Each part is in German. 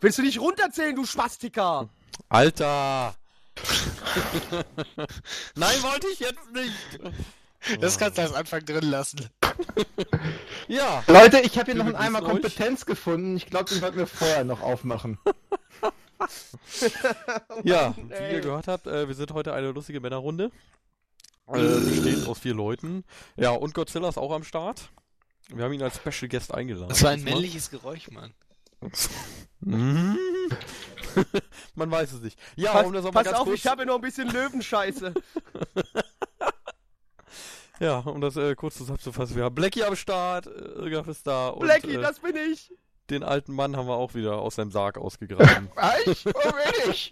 Willst du nicht runterzählen, du Spastiker? Alter! Nein, wollte ich jetzt nicht! Das kannst du als Anfang drin lassen. Ja, Leute, ich habe hier noch einen Eimer euch. Kompetenz gefunden. Ich glaube, den wollten wir vorher noch aufmachen. ja, wie ey. ihr gehört habt, äh, wir sind heute eine lustige Männerrunde. Äh, besteht aus vier Leuten. Ja, und Godzilla ist auch am Start. Wir haben ihn als Special Guest eingeladen. Das war ein männliches Geräusch, Mann. Mhm. Man weiß es nicht. Ja, Pass, um das auch mal pass ganz auf, kurz, ich habe noch ein bisschen Löwenscheiße. ja, um das äh, kurz zusammenzufassen, wir haben Blackie am Start, äh, Irgaf ist da und Blackie, äh, das bin ich. den alten Mann haben wir auch wieder aus seinem Sarg ausgegraben. Ich? Wo bin ich?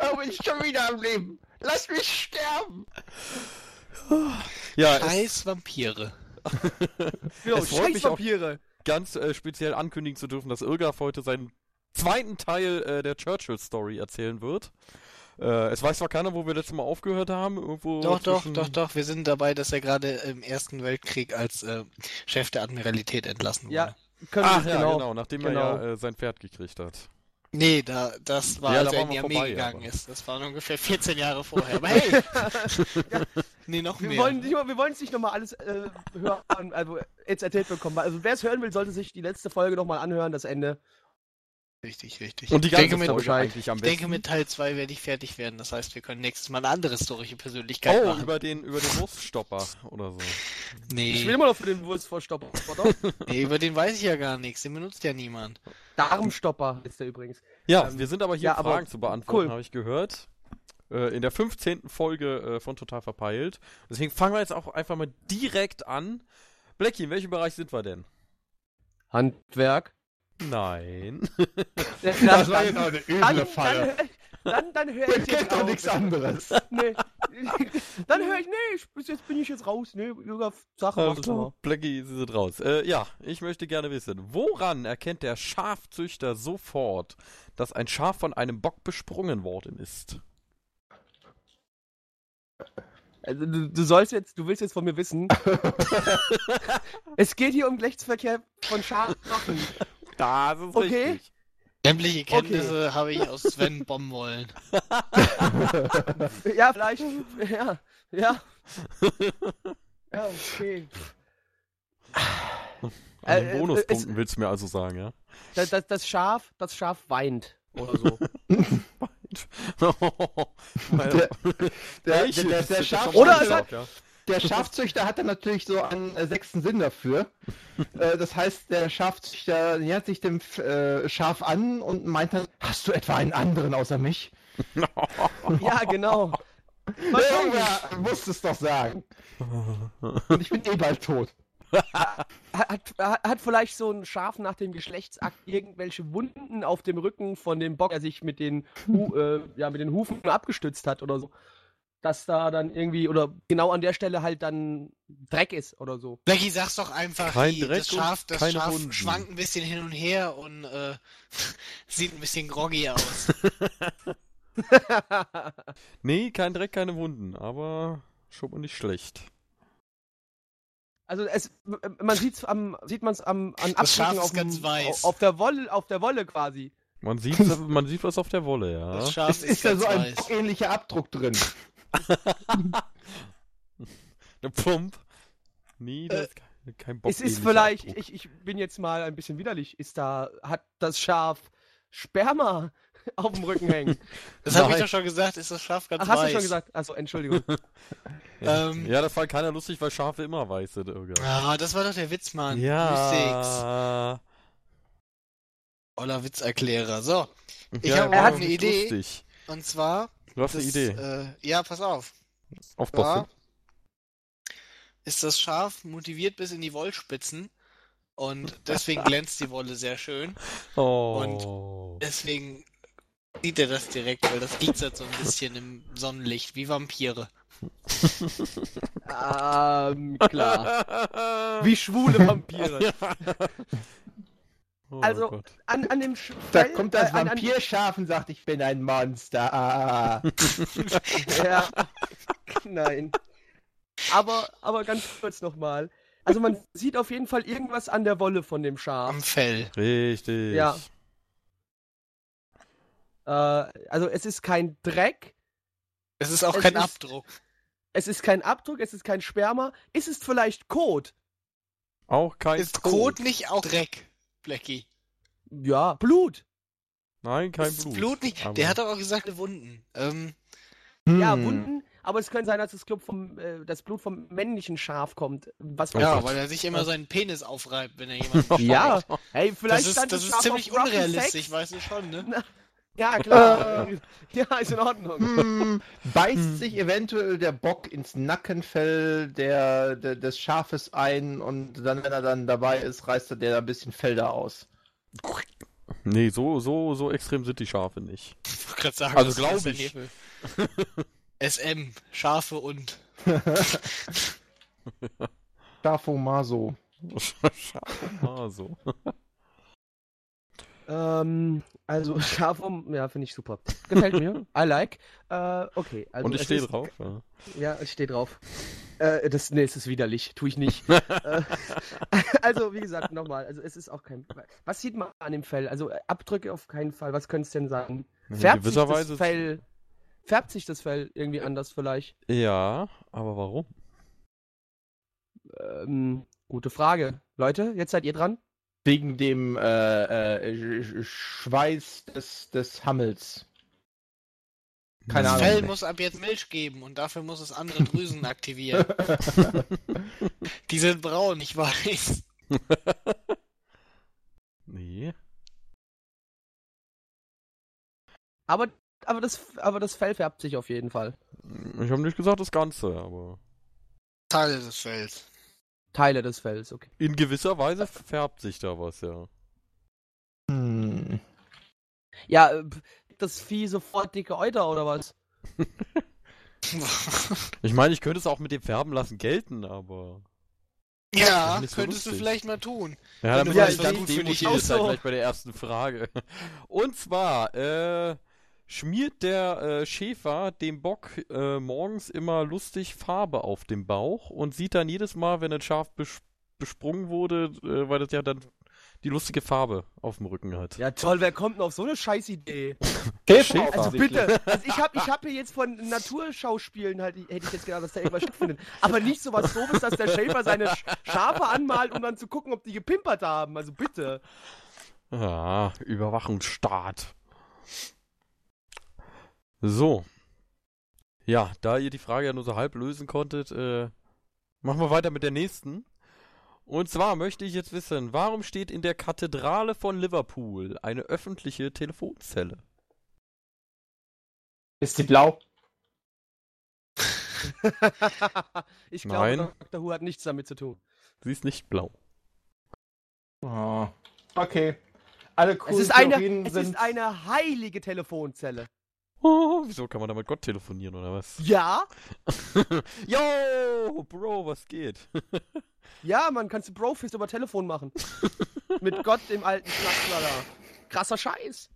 Oh, bin ich schon wieder am Leben? Lass mich sterben! ja, es Scheiß Vampire. Freut scheiß mich auch- Vampire. Ganz äh, speziell ankündigen zu dürfen, dass Irgaf heute seinen zweiten Teil äh, der Churchill-Story erzählen wird. Äh, es weiß zwar keiner, wo wir letztes Mal aufgehört haben. Irgendwo Doch, doch, doch, doch. Wir sind dabei, dass er gerade im Ersten Weltkrieg als äh, Chef der Admiralität entlassen wurde. Ja, können Ach wir ja, genau. genau, nachdem genau. er ja äh, sein Pferd gekriegt hat. Nee, da, das war, Ja, als da er waren in die Armee vorbei, gegangen aber. ist. Das war ungefähr 14 Jahre vorher. Aber hey! nee, noch Wir mehr. wollen, nicht, mal- wir wollen es nicht nochmal alles äh, hören, also jetzt erzählt bekommen. Also wer es hören will, sollte sich die letzte Folge nochmal anhören, das Ende. Richtig, richtig. Und die ich ganze denke, mit, Folge eigentlich am ich besten. denke, mit Teil 2 werde ich fertig werden. Das heißt, wir können nächstes Mal eine andere historische Persönlichkeit oh, machen. über den, über den Wurststopper oder so. Nee, Ich will immer noch für den Wurstvorstopper. oder? nee, über den weiß ich ja gar nichts. Den benutzt ja niemand. Darmstopper ist der übrigens. Ja, Ähm, wir sind aber hier, ja, aber Fragen zu beantworten, cool. habe ich gehört. Äh, in der 15. Folge äh, von Total Verpeilt. Deswegen fangen wir jetzt auch einfach mal direkt an. Blackie, in welchem Bereich sind wir denn? Handwerk. Nein. Das war jetzt auch eine dann, üble Falle. dann, dann, dann höre Ich ich doch nichts anderes. Nee. Dann höre ich, nee, ich, bis jetzt bin ich jetzt raus. Nee, Jürgen, Sache mal. Blackie, Sie sind raus. Äh, ja, ich möchte gerne wissen, woran erkennt der Schafzüchter sofort, dass ein Schaf von einem Bock besprungen worden ist? Also, du, du sollst jetzt, du willst jetzt von mir wissen. es geht hier um Geschlechtsverkehr von Schafen. Das ist Okay. richtig. Sämtliche Kenntnisse habe ich aus Sven Bommwollen. Ja, vielleicht. Ja, ja. Ja, okay. An Äh, den äh, Bonuspunkten willst du mir also sagen, ja? Das, das, das Schaf, das Schaf weint. Oder so. Der, der, Welches? der, der, der, Das Schaf Oder es hat- ja. Der Schafzüchter hat dann natürlich so einen äh, sechsten Sinn dafür. äh, das heißt, der Schafzüchter nähert sich dem äh, Schaf an und meint dann, hast du etwa einen anderen außer mich? ja, genau. Irgendwer muss es doch sagen. Und ich bin eh bald tot. Hat, hat, hat vielleicht so ein Schaf nach dem Geschlechtsakt irgendwelche Wunden auf dem Rücken von dem Bock, der sich mit den, Hu äh, ja, mit den Hufen abgestützt hat oder so. Dass da dann irgendwie, oder genau an der Stelle halt dann Dreck ist oder so. Blackie, sag's doch einfach, Kein die, Dreck das Schaf, das keine Schaf Wunden. schwankt ein bisschen hin und her und äh, sieht ein bisschen groggy aus. Nee, kein Dreck, keine Wunden, aber schon mal nicht schlecht. Also es, man sieht's am, sieht man es am an Das Schaf Abdrücken ist auf, dem- ganz weiß. auf der Wolle, auf der Wolle quasi. Man sieht, man sieht was auf der Wolle, ja. Das Schaf Es ist ja ganz so ein ähnlicher Abdruck drin. Eine Pump. Nee, Äh, ist kein, kein Bock. es ist vielleicht, ich, ich bin jetzt mal ein bisschen widerlich, ist da, hat das Schaf Sperma auf dem Rücken hängen. Das habe ich doch schon gesagt, ist das Schaf ganz Ach, hast weiß. du schon gesagt? Achso, Entschuldigung. Ähm, ja, das fand keiner lustig, weil Schafe immer weiß sind. Irga. Ah, das war doch der Witz, Mann. Mystics. Ja. Oller Witzerklärer. So, Ich ja, hab war auch doch eine Idee. Lustig. und zwar... Du hast Das, eine Idee. Äh, ja, pass auf. Aufpassen. Zwar ist das Schaf motiviert bis in die Wollspitzen und deswegen glänzt die Wolle sehr schön. Oh. Deswegen sieht er das direkt, weil das glitzert so ein bisschen im Sonnenlicht, wie Vampire. ähm, klar. Wie schwule Vampire. Oh Also- Gott. An, an dem Sch Da Fell- kommt das äh, an- Vampirschaf und sagt, ich bin ein Monster. Ah. Ja. Nein. Aber, aber ganz kurz nochmal. Also man sieht auf jeden Fall irgendwas an der Wolle von dem Schaf. Am Fell. Richtig. Ja. Äh, also es ist kein Dreck, Es ist auch Es kein ist- Abdruck. es ist kein Abdruck, es ist kein Sperma. Ist es vielleicht Kot? Auch kein Ist Kot nicht auch Dreck, Blackie? Ja, Blut. Nein, kein Ist Blut. Blut nicht. Aber- Der hat doch auch gesagt, Wunden. Ähm, Ja, Hm. Wunden. Aber es könnte sein, dass das, Blut vom, äh, das Blut vom männlichen Schaf kommt. Was ja, Gott. weil er sich immer seinen Penis aufreibt, wenn er jemanden Ja, hey, vielleicht Das ist, stand das ist Schaf ziemlich auf Rough unrealistisch, Sex. weißt du schon, ne? Ja, klar. ja, ist in Ordnung. Hm, beißt Hm. sich eventuell der Bock ins Nackenfell der, der, des Schafes ein und dann, wenn er dann dabei ist, reißt er der ein bisschen Felder aus. Nee, so, so, so extrem sind die Schafe nicht. Ich wollte gerade sagen, Also das ist glaub der ich. SM, Schafe und. Schafomaso. Schafe mal so. Ähm, also Schaf um, ja, finde ich super. Gefällt mir. I like. Äh, okay. Also Und ich stehe drauf. Ja. Ja, ich stehe drauf. Äh, das, nee, es ist widerlich. Tue ich nicht. äh, also, wie gesagt, nochmal. Also, es ist auch kein. Was sieht man an dem Fell? Also, äh, Abdrücke auf keinen Fall. Was könnte es denn sein? In Färbt sich das Weise- Fell. Färbt sich das Fell irgendwie anders vielleicht? Ja, aber warum? Ähm, gute Frage. Leute, jetzt seid ihr dran. Wegen dem äh, äh, Sch- Schweiß des, des Hammels. Keine das Ahnung. Fell muss ab jetzt Milch geben und dafür muss es andere Drüsen aktivieren. Die sind braun, nicht weiß. Nee. Aber, aber, das, aber das Fell färbt sich auf jeden Fall. Ich habe nicht gesagt das Ganze, aber Teile des Fells. Teile des Fells, okay. in gewisser Weise färbt sich da was, ja. Hm. Ja, äh, das Vieh sofort dicke Euter oder was? Ich meine, ich könnte es auch mit dem Färben lassen gelten, aber. ja, so könntest du lustig. vielleicht mal tun. Ja, damit du ja, ich ganz gut für dich ist. so. gleich bei der ersten Frage. Und zwar, äh, schmiert der äh, Schäfer dem Bock äh, morgens immer lustig Farbe auf dem Bauch und sieht dann jedes Mal, wenn ein Schaf bes besprungen wurde, äh, weil das ja dann die lustige Farbe auf dem Rücken hat. Ja, toll, wer kommt denn auf so eine Scheißidee? Käfer Also bitte, also ich habe ich hab hier jetzt von Naturschauspielen halt, hätte ich jetzt gedacht, dass da irgendwas stattfindet. Aber nicht so was Doofes, dass der Schäfer seine Sch- Schafe anmalt, um dann zu gucken, ob die gepimpert haben. Also bitte. Ah, Überwachungsstaat. So. Ja, da ihr die Frage ja nur so halb lösen konntet, äh, machen wir weiter mit der nächsten. Und zwar möchte ich jetzt wissen, warum steht in der Kathedrale von Liverpool eine öffentliche Telefonzelle? Ist die blau? ich glaube, Nein. Dr. Who hat nichts damit zu tun. Sie ist nicht blau. Oh. Okay. Alle coolen Es ist, eine, es sind... ist eine heilige Telefonzelle. Oh, wieso kann man da mit Gott telefonieren oder was? Ja? Yo, Bro, was geht? Ja, man kannst du Brofist über Telefon machen. Mit Gott, dem alten Schnackler. Krasser Scheiß.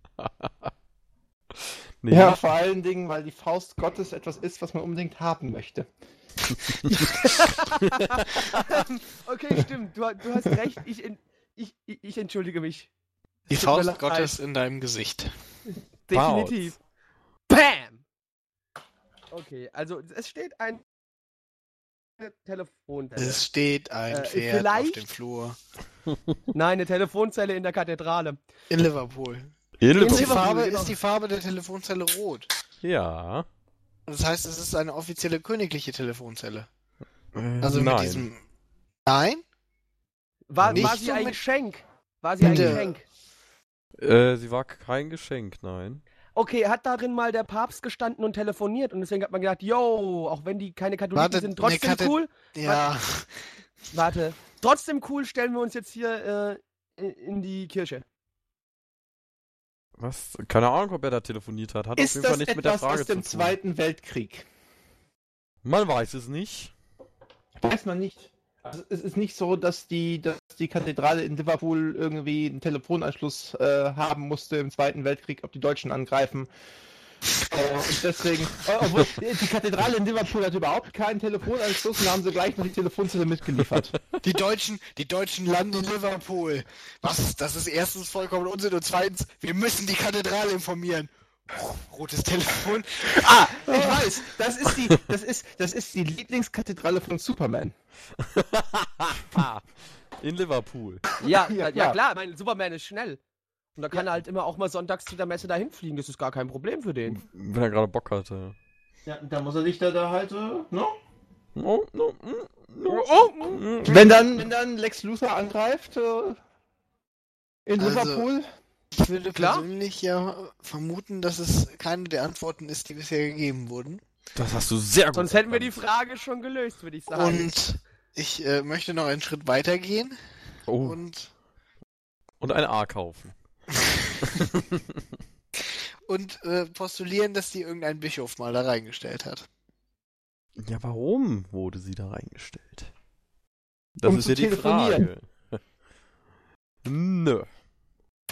Nee, Ja, vor allen Dingen, weil die Faust Gottes etwas ist, was man unbedingt haben möchte. okay, stimmt. Du, du hast recht. Ich, ich, ich, entschuldige mich. Die Faust. Gottes in deinem Gesicht. Definitiv. Bam! Okay, also es steht ein Telefonzelle. Es steht ein Äh, Pferd auf vielleicht- dem Flur. Nein, eine Telefonzelle in der Kathedrale. In Liverpool. In Ist die, Liverpool. Liverpool, Farbe, ist die Farbe der Telefonzelle rot. Ja. Das heißt, es ist eine offizielle königliche Telefonzelle. Äh, Also nein. mit diesem. Nein? War, war sie so ein Geschenk? War sie ein. Geschenk? Äh, sie war kein Geschenk, nein. Okay, hat darin mal der Papst gestanden und telefoniert und deswegen hat man gedacht, yo, auch wenn die keine Katholiken Warte, sind, trotzdem Kathe- cool. Ja. Warte, trotzdem cool stellen wir uns jetzt hier äh, in- die Kirche. Was? Keine Ahnung, ob er da telefoniert hat. Hat auf Ist jeden Fall das nichts mit der etwas Frage aus dem zu tun. Zweiten Weltkrieg? Man weiß es nicht. Weiß man nicht. Also es ist nicht so, dass die, dass die Kathedrale in Liverpool irgendwie einen Telefonanschluss äh, haben musste im Zweiten Weltkrieg, ob die Deutschen angreifen. Äh, und deswegen, äh, obwohl die Kathedrale in Liverpool hat überhaupt keinen Telefonanschluss und haben sie gleich noch die Telefonzelle mitgeliefert. Die Deutschen, die Deutschen landen in Liverpool. Was? Das ist erstens vollkommen Unsinn und zweitens, wir müssen die Kathedrale informieren. Rotes Telefon. Ah, ich weiß, das ist die, das ist, das ist die Lieblingskathedrale von Superman. In Liverpool. Ja, Ja, ja, klar. mein Superman ist schnell. Und da kann er halt immer auch mal sonntags zu der Messe dahin fliegen, das ist gar kein Problem für den. Wenn er gerade Bock hatte. Ja, da muss er sich da, da halt, äh, ne? Oh, no, mm, no. Oh, Mm. Wenn dann, wenn dann Lex Luthor angreift, äh, in Also- Liverpool, Ich würde Klar. persönlich ja vermuten, dass es keine der Antworten ist, die bisher gegeben wurden. Das hast du sehr gut Sonst hätten wir die. Frage schon gelöst, würde ich sagen. Und ich äh, möchte noch einen Schritt weitergehen Oh, und, und ein A kaufen. und äh, postulieren, dass die irgendein Bischof mal da reingestellt hat. Ja, warum wurde sie da reingestellt? Das Um ist ja die. Frage. Nö.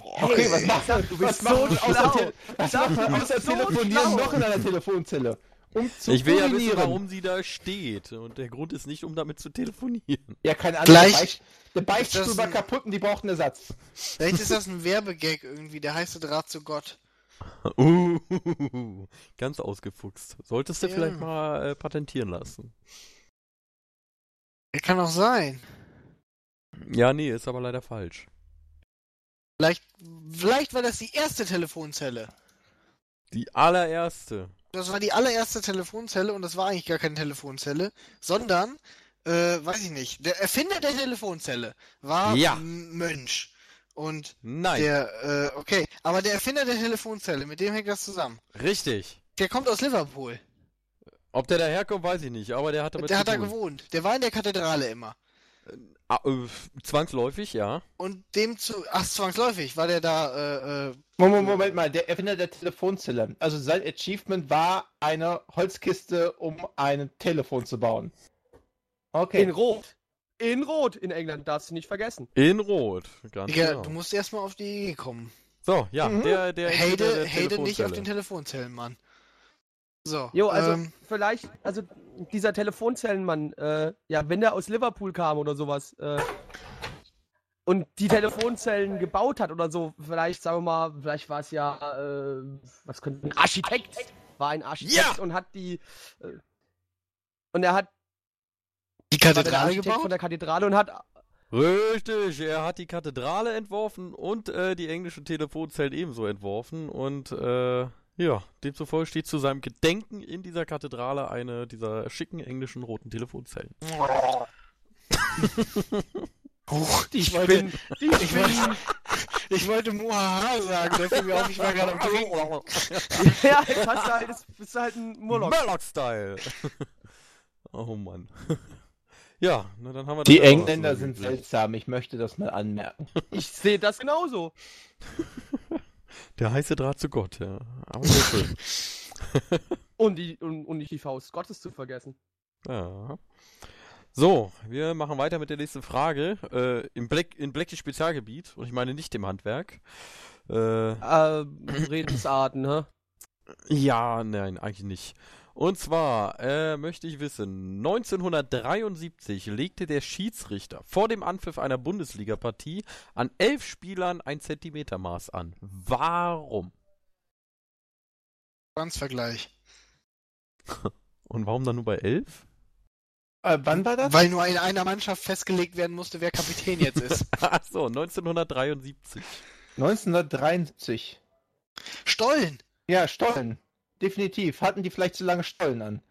Okay, was macht er? du was bist so er außer. Te was er du außer so telefonieren noch in einer Telefonzelle? Um zu Ich will ja wissen, warum sie da steht. Und der Grund ist nicht, um damit zu telefonieren. Ja, kein anderer. Gleich- Der Beich- Der Beichtstuhl war ein- kaputt und die brauchten Ersatz. Vielleicht ist das ein Werbegag irgendwie, der heiße Draht zu Gott. Uh, ganz ausgefuchst. Solltest du Ja. vielleicht mal äh, patentieren lassen. Kann auch sein. Ja, nee, ist aber leider falsch. Vielleicht, vielleicht war das die erste Telefonzelle. Die allererste. Das war die allererste Telefonzelle und das war eigentlich gar keine Telefonzelle, sondern, äh, weiß ich nicht, der Erfinder der Telefonzelle war Ja. ein Mönch. Und Nein, der, äh, okay, aber der Erfinder der Telefonzelle, mit dem hängt das zusammen. richtig. Der kommt aus Liverpool. Ob der daherkommt, weiß ich nicht, aber der hat damit der hat da gewohnt. Der war in der Kathedrale immer. Ah, äh, zwangsläufig, ja. Und dem zu, ach, zwangsläufig war der da, äh, äh, Moment, Moment mal, der Erfinder der Telefonzelle. Also sein Achievement war eine Holzkiste, um ein Telefon zu bauen. Okay. In Rot. In Rot in England, darfst du nicht vergessen. In Rot. Ganz Digga, genau. du musst erstmal auf die Idee kommen. So, ja, Mhm. der, der Hate, der hate nicht auf den Telefonzellen, Mann. So. Jo, also ähm, vielleicht, also dieser Telefonzellenmann, äh, ja, wenn der aus Liverpool kam oder sowas, äh, und die Telefonzellen gebaut hat oder so, vielleicht, sagen wir mal, vielleicht war es ja, äh, was könnte ein Architekt, war ein Architekt Ja! und hat die, äh, und er hat die Kathedrale gebaut? von der Kathedrale und hat, Richtig, er hat die Kathedrale entworfen und äh, die englische Telefonzellen ebenso entworfen und äh, ja, demzufolge steht zu seinem Gedenken in dieser Kathedrale eine dieser schicken englischen roten Telefonzellen. Huch, die ich wollte, Spinnen, die ich wollte, ich wollte Muhaha sagen, der fiel mir auf, ich war gerade am Trinken. ja, jetzt hast du halt, jetzt bist du halt ein Murloc. Murloc-Style. oh Mann. ja, na, dann haben wir Die Engländer so sind seltsam, ich möchte das mal anmerken. Ich sehe das genauso. Der heiße Draht zu Gott, ja. Aber sehr schön. Und, die, und, und nicht die Faust Gottes zu vergessen. Ja. So, wir machen weiter mit der nächsten Frage. Äh, im Black, in Blackies Spezialgebiet, und ich meine nicht im Handwerk. Äh, Äh, Redensarten, hä? ja, nein, eigentlich nicht. Und zwar äh, möchte ich wissen, 1973 legte der Schiedsrichter vor dem Anpfiff einer Bundesligapartie an elf Spielern ein Zentimetermaß an. Warum? Vergleich. Und warum dann nur bei elf? Äh, wann war das? Weil nur in einer Mannschaft festgelegt werden musste, wer Kapitän jetzt ist. Ach so, 1973. 1973. Stollen! Ja, Stollen. Definitiv. Hatten die vielleicht zu lange Stollen an?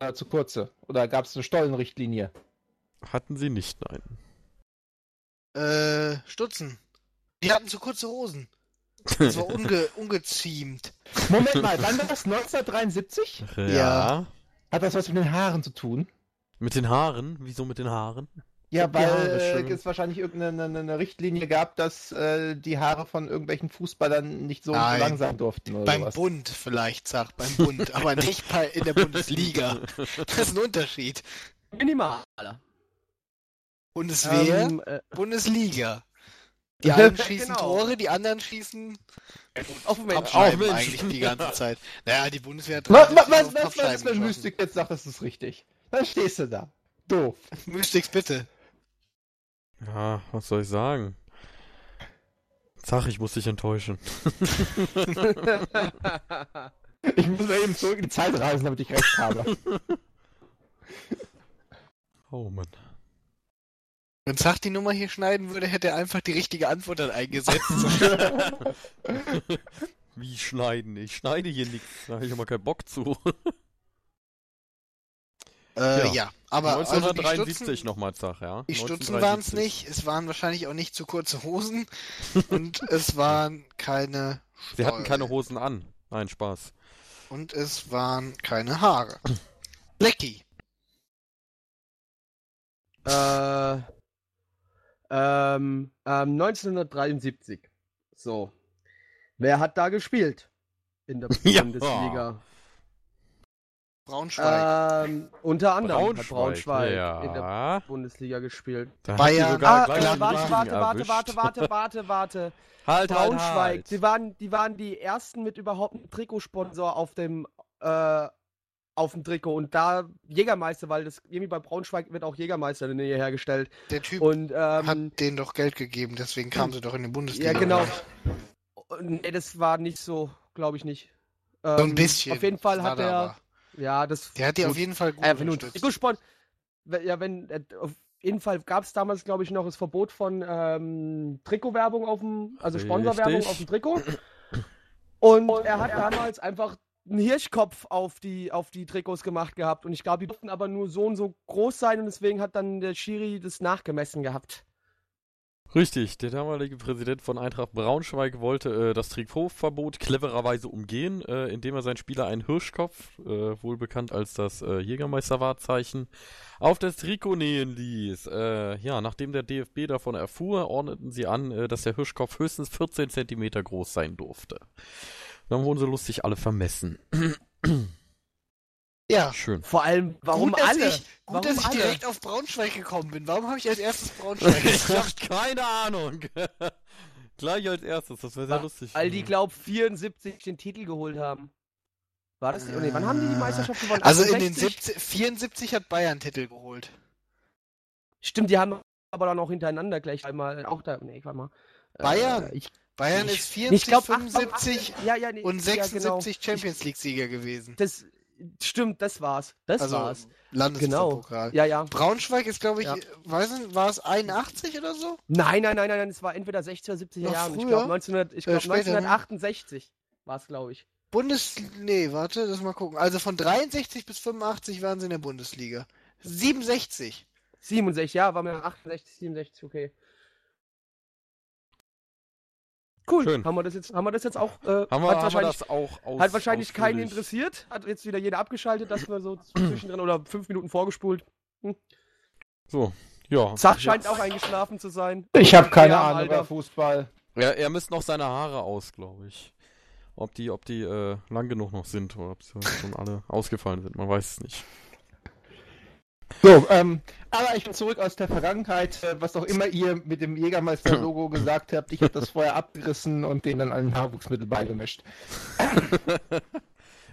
Oder zu kurze? Oder gab es eine Stollenrichtlinie? Hatten sie nicht, nein. Äh, Stutzen. Die hatten zu kurze Hosen. Das war unge ungeziemt. Moment mal, wann war das? 1973? Ja. Hat das was mit den Haaren zu tun? Mit den Haaren? Wieso mit den Haaren? Ja, weil es wahrscheinlich irgendeine eine, eine Richtlinie gab, dass äh, die Haare von irgendwelchen Fußballern nicht so Nein. lang sein durften oder Beim sowas. Bund vielleicht, sagt beim Bund, aber nicht bei, in der Bundesliga. Das ist ein Unterschied. Minimaler. Bundeswehr, Ähm, äh, Bundesliga. Die einen schießen Genau. Tore, die anderen schießen Auf Menschen. Pappscheiben Mensch. eigentlich die ganze Zeit. Naja, die Bundeswehr hat Was, was, 73 was, auf was, was wenn geschossen. Mystik jetzt sagt, das ist richtig? Dann stehst du da. Doof. Mystics, bitte. Ja, was soll ich sagen? Sag, ich muss dich enttäuschen. Ich muss eben zurück in die Zeit reisen, damit ich recht habe. Oh Mann. Wenn Zach die Nummer hier schneiden würde, hätte er einfach die richtige Antwort dann eingesetzt. Wie schneiden? Ich schneide hier nichts. Da habe ich aber keinen Bock zu. Äh, Ja. ja. aber also die 1973 Stutzen, nochmal, sag, ja. Die Stutzen waren es 1973. nicht. Es waren wahrscheinlich auch nicht zu kurze Hosen. und es waren keine Sie hatten keine. Hosen an. Nein, Spaß. Und es waren keine Haare. Blackie. Äh, ähm, ähm, 1973. So. Wer hat da gespielt? In der Ja. Bundesliga. Braunschweig. Ähm, unter anderem Braunschweig. hat Braunschweig in der ja. Bundesliga gespielt. Da hat Bayern. sie sogar Ah, äh, warte, warte, warte, warte, warte, warte, warte, warte. Halt, halt, Braunschweig. halt. Die waren, die waren die ersten mit überhaupt einem Trikotsponsor auf dem, äh, auf dem Trikot und da Jägermeister, weil das irgendwie bei Braunschweig wird auch Jägermeister in der Nähe hergestellt. Der Typ Und hat ähm, denen doch Geld gegeben, deswegen kamen sie doch in die Bundesliga. ja genau. Nee, das war nicht so, glaube ich nicht. So ein Ähm, bisschen. Auf jeden Fall hat er, aber. Ja, das. Der hat die gut. auf jeden Fall gut Äh, wenn du we- ja, wenn, äh, auf jeden Fall gab es damals, glaube ich, noch das Verbot von ähm, Trikotwerbung auf dem, also Sponsorwerbung auf dem Trikot. Und er hat damals einfach einen Hirschkopf auf die, auf die Trikots gemacht gehabt. Und ich glaube, die durften aber nur so und so groß sein und deswegen hat dann der Schiri das nachgemessen gehabt. Richtig, der damalige Präsident von Eintracht Braunschweig wollte äh, das Trikotverbot clevererweise umgehen, äh, indem er seinen Spieler einen Hirschkopf, äh, wohl bekannt als das äh, Jägermeister-Wahrzeichen, auf das Trikot nähen ließ. Äh, ja, nachdem der DFB davon erfuhr, ordneten sie an, äh, dass der Hirschkopf höchstens 14 Zentimeter groß sein durfte. Dann wurden sie lustig alle vermessen. Ja. Schön. Vor allem, warum gut, dass alle? Ich, gut, warum dass ich alle? direkt auf Braunschweig gekommen bin. Warum habe ich als erstes Braunschweig Ich gesagt? hab keine Ahnung. Gleich als erstes, das wäre sehr Wa- lustig. Weil die, glaub 74 den Titel geholt haben. War das? Oh, nee, wann haben die die Meisterschaft gewonnen? Also in den 68? 70, 74 hat Bayern Titel geholt. Stimmt, die haben aber dann auch hintereinander gleich einmal. Auch da. Nee, warte mal. Bayern? Äh, ich, Bayern ich, ist 74, ich glaube 75 ja, ja, nee, und ja, 76 genau. Champions League-Sieger gewesen. Das stimmt, das war's. Das also war's. Genau. Landespokal. Ja, ja. Braunschweig ist, glaube ich, Ja. weiß nicht, war es 81 oder so? Nein, nein, nein, nein, nein, es war entweder 60er, 70er Noch Jahren. Ich früher? glaube 1900, ich Äh, glaub, ne? 1968 war es, glaube ich. Bundes... Nee, warte, lass mal gucken. Also von 63 bis 85 waren sie in der Bundesliga. 67. 67, ja, war mir 68, 67, okay. Cool. Schön. Haben wir das jetzt, haben wir das jetzt auch, äh, haben wir, hat haben wir wahrscheinlich, das auch aus, hat wahrscheinlich keinen interessiert. Hat jetzt wieder jeder abgeschaltet, dass wir so zwischendrin oder fünf Minuten vorgespult. So, ja. Zach scheint auch eingeschlafen zu sein. Ich habe keine Ja, Ahnung über Fußball. Er, er misst noch seine Haare aus, glaube ich. Ob die, ob die äh, lang genug noch sind oder ob sie schon alle ausgefallen sind, man weiß es nicht. So, ähm, aber ich bin zurück aus der Vergangenheit, äh, was auch immer ihr mit dem Jägermeister-Logo gesagt habt. Ich habe das vorher abgerissen und den dann an Haarwuchsmittel beigemischt.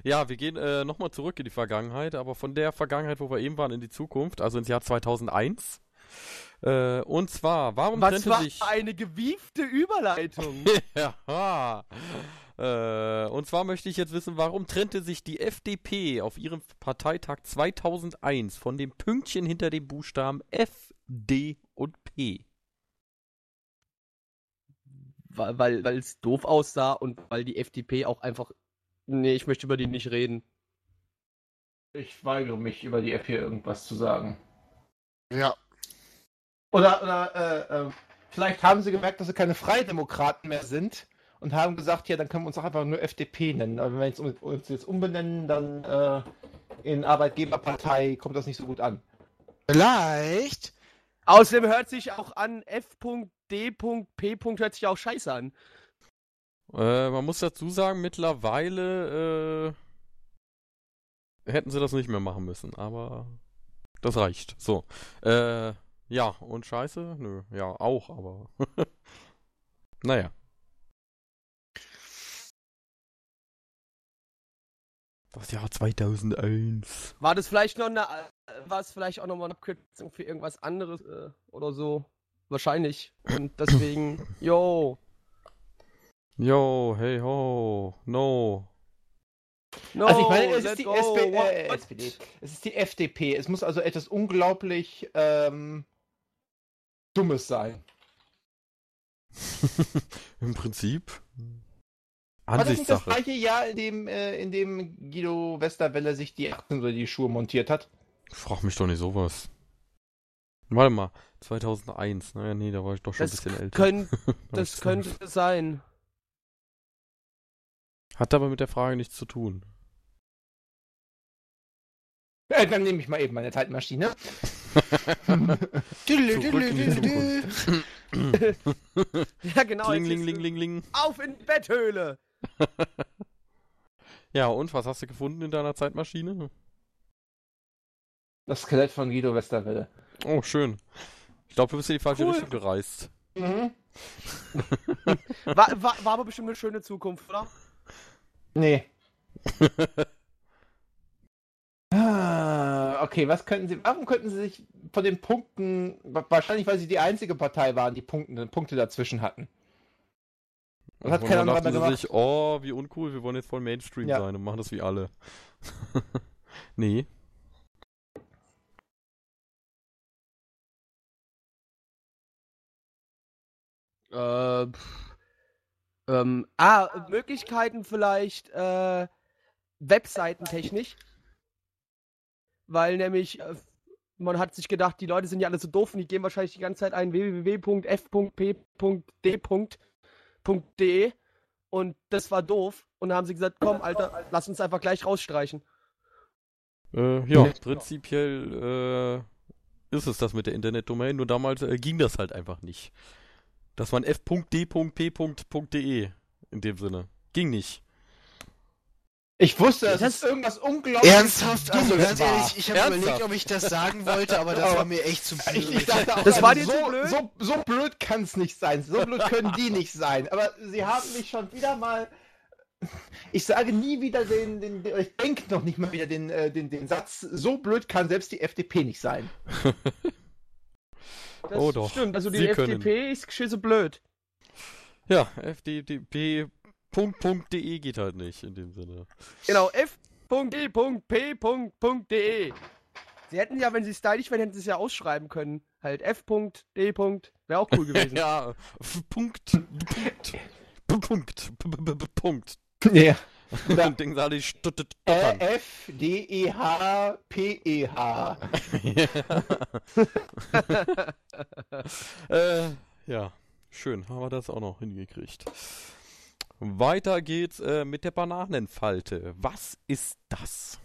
Ja, wir gehen äh, nochmal zurück in die Vergangenheit, aber von der Vergangenheit, wo wir eben waren, in die Zukunft, also ins Jahr 2001. Äh, und zwar, warum Was trennte war sich... eine gewiefte Überleitung? ja. Äh, und zwar möchte ich jetzt wissen, warum trennte sich die FDP auf ihrem Parteitag 2001 von dem Pünktchen hinter dem Buchstaben F, D und P? weil weil weil es doof aussah und weil die FDP auch einfach. Nee, ich möchte über die nicht reden. Ich weigere mich, über die App hier irgendwas zu sagen. Ja. Oder, oder äh, äh, vielleicht haben sie gemerkt, dass sie keine Freidemokraten mehr sind und haben gesagt, ja, dann können wir uns auch einfach nur FDP nennen. Aber wenn wir jetzt, uns jetzt umbenennen, dann äh, in Arbeitgeberpartei kommt das nicht so gut an. Vielleicht. Außerdem hört sich auch an F.D.P. hört sich auch scheiße an. Äh, man muss dazu sagen, mittlerweile äh, hätten sie das nicht mehr machen müssen, aber das reicht. So. Äh, ja, und scheiße? Nö, ja, auch, aber. Naja. Das Jahr 2001. War das vielleicht noch eine, äh, war es vielleicht auch nochmal eine Abkürzung für irgendwas anderes äh, oder so? Wahrscheinlich. Und deswegen, yo, Yo, hey ho, no. no, also ich meine, es ist die go, SP, what? äh, SPD. Es ist die FDP. Es muss also etwas unglaublich ähm, Dummes sein. Im Prinzip. War das nicht das Ansichtssache. gleiche Jahr, in dem, äh, in dem Guido Westerwelle sich die Aktien oder die Schuhe montiert hat? Frag mich doch nicht sowas. Warte mal, 2001. Naja, nee, da war ich doch schon Das ein bisschen älter. Könnt, das könnte sein. Hat aber mit der Frage nichts zu tun. Äh, dann nehme ich mal eben meine Zeitmaschine. Ja, genau. Kling, ling, ling, ling, ling. Auf in die Betthöhle. Ja, und was hast du gefunden in deiner Zeitmaschine? Das Skelett von Guido Westerwelle. Oh, schön. Ich glaube, du bist in die falsche Cool. Richtung gereist. Mhm. War, war, war aber bestimmt eine schöne Zukunft, oder? Nee. Ah, okay, was könnten Sie, warum könnten Sie sich von den Punkten, wa- wahrscheinlich weil Sie die einzige Partei waren, die Punkte, Punkte dazwischen hatten. Hat Und keiner dann anderer dachten sie sich, oh, wie uncool, wir wollen jetzt voll Mainstream Ja. sein und machen das wie alle. nee. Äh, pff, ähm, ah, Möglichkeiten vielleicht äh, Webseitentechnisch. Weil nämlich äh, man hat sich gedacht, die Leute sind ja alle so doof und die gehen wahrscheinlich die ganze Zeit ein www.f.p.d.de und das war doof und dann haben sie gesagt, komm, Alter, lass uns einfach gleich rausstreichen. Äh, ja, prinzipiell äh, ist es das mit der Internetdomain, nur damals äh, ging das halt einfach nicht. Das war ein f.d.p.de in dem Sinne. Ging nicht. Ich wusste, dass Das- es irgendwas unglaublich Ernsthaft? Also ganz war. ehrlich, ich habe überlegt, ob ich das sagen wollte, aber das Aber- war mir echt zu blöd. Ich, ich dachte auch, Das war dir so, zu blöd? So, so blöd kann es nicht sein. So blöd können die nicht sein. Aber sie haben mich schon wieder mal. Ich sage nie wieder den, den, den ich denke noch nicht mal wieder den, äh, den, den Satz, so blöd kann selbst die FDP nicht sein. Das Oh doch, Stimmt, also die sie können. FDP ist geschisse blöd. Ja, fddp.de geht halt nicht in dem Sinne. Genau, f.d.p.de. Sie hätten ja, wenn sie stylisch wären, hätten sie es ja ausschreiben können. Halt f.d. Wäre auch cool gewesen. ja, f- Punkt, Punkt, Punkt, Punkt. Ja. Und denken sie alle, ich stutte- stottern. Äh, F, D, E, H, P, E, H. äh, ja, schön, haben wir das auch noch hingekriegt. Weiter geht's äh, mit der Bananenfalte. Was ist das?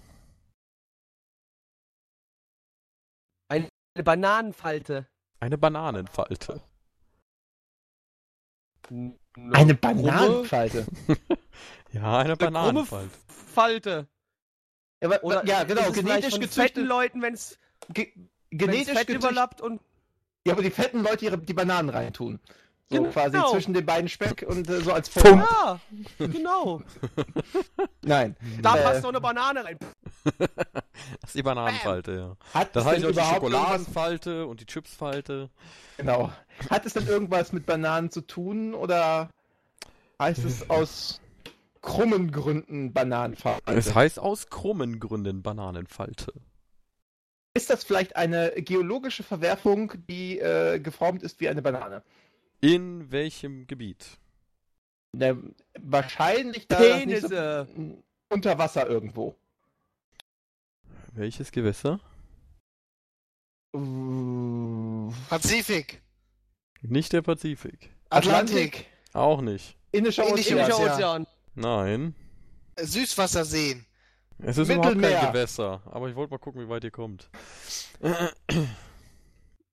Eine Bananenfalte. Eine Bananenfalte. Eine Bananenfalte. Ja, eine Eine Bananenfalte. Falte. Ja, aber, Oder ja genau, genetisch von gezüchtet. fetten Leuten, wenn es Ge genetisch Fett überlappt und Ja, aber die fetten Leute ihre, die Bananen reintun. So Genau. quasi zwischen den beiden Speck und äh, so als Pump. ja, genau. Nein. Da Äh, passt noch eine Banane rein. Das ist die Bananenfalte, ja. Hat Das heißt denn auch die überhaupt irgendwas, Schokoladenfalte und die Chipsfalte. genau. Hat es denn irgendwas mit Bananen zu tun oder heißt es aus krummen Gründen Bananenfalte? Es heißt aus krummen Gründen Bananenfalte. Ist das vielleicht eine geologische Verwerfung, die äh, geformt ist wie eine Banane? In welchem Gebiet? Ne, wahrscheinlich da nicht so, Penisse. unter Wasser irgendwo. Welches Gewässer? Pazifik, Nicht der Pazifik. Atlantik, Auch nicht. Indischer Indischer Ozean. Indischer Ozean. Nein. Süßwasserseen. Es ist überhaupt Mittelmeer. kein Gewässer. Aber ich wollte mal gucken, wie weit ihr kommt.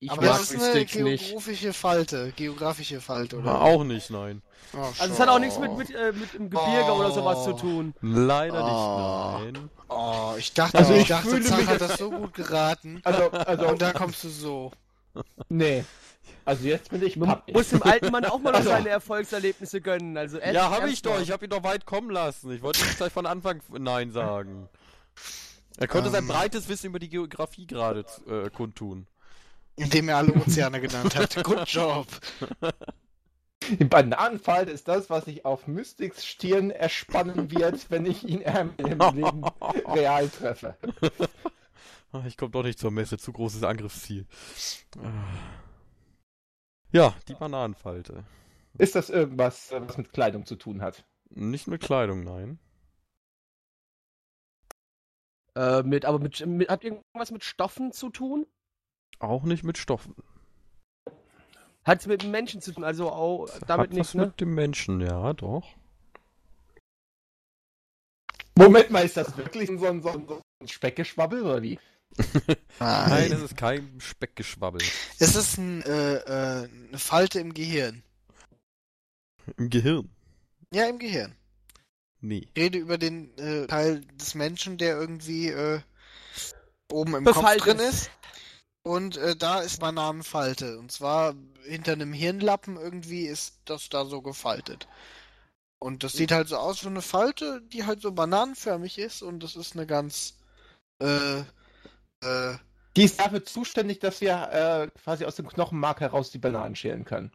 Ich Aber mag das ist eine Sticks nicht. geografische Falte. Geografische Falte, oder? Auch nicht, nein. Oh, Also es hat auch nichts mit, mit, äh, mit dem Gebirge oder sowas zu tun. Leider Oh. nicht, nein. Oh, ich dachte, Also ich, ich dachte, Zach mich hat das so gut geraten. Also, also Und da kommst du so. nee. Also jetzt bin ich pappig. muss dem alten Mann auch mal noch Also- seine Erfolgserlebnisse gönnen. Also Ja, habe ich doch. Ich habe ihn doch weit kommen lassen. Ich wollte nicht gleich von Anfang Nein sagen. Er konnte sein Ähm. breites Wissen über die Geografie gerade äh, kundtun. Indem er alle Ozeane genannt hat. Good job. Die Bananenfalte ist das, was sich auf Mystics Stirn erspannen wird, wenn ich ihn ähm, im Leben real treffe. Ah, Ich komme doch nicht zur Messe. Zu großes Angriffsziel. Ah. Ja, die Bananenfalte. Ist das irgendwas, äh, was mit Kleidung zu tun hat? Nicht mit Kleidung, nein. Äh, mit, aber mit, mit, hat irgendwas mit Stoffen zu tun? Auch nicht mit Stoffen. Hat es mit Menschen zu tun, also auch damit Hat nicht, was ne? mit dem Menschen, ja, doch. Moment mal, ist das wirklich so ein, so ein, so ein Speckgeschwabbel oder wie? Nein, es ist kein Speckgeschwabbel. Es ist ein, äh, äh, eine Falte im Gehirn. Im Gehirn. Ja, im Gehirn. Nee. Ich rede über den äh, Teil des Menschen, der irgendwie äh, oben im Befaltet Kopf drin ist. ist. Und äh, da ist Bananenfalte. Und zwar hinter einem Hirnlappen irgendwie ist das da so gefaltet. Und das sieht halt so aus wie eine Falte, die halt so bananenförmig ist. Und das ist eine ganz äh, äh, Die ist dafür zuständig, dass wir äh, quasi aus dem Knochenmark heraus die Bananen schälen können.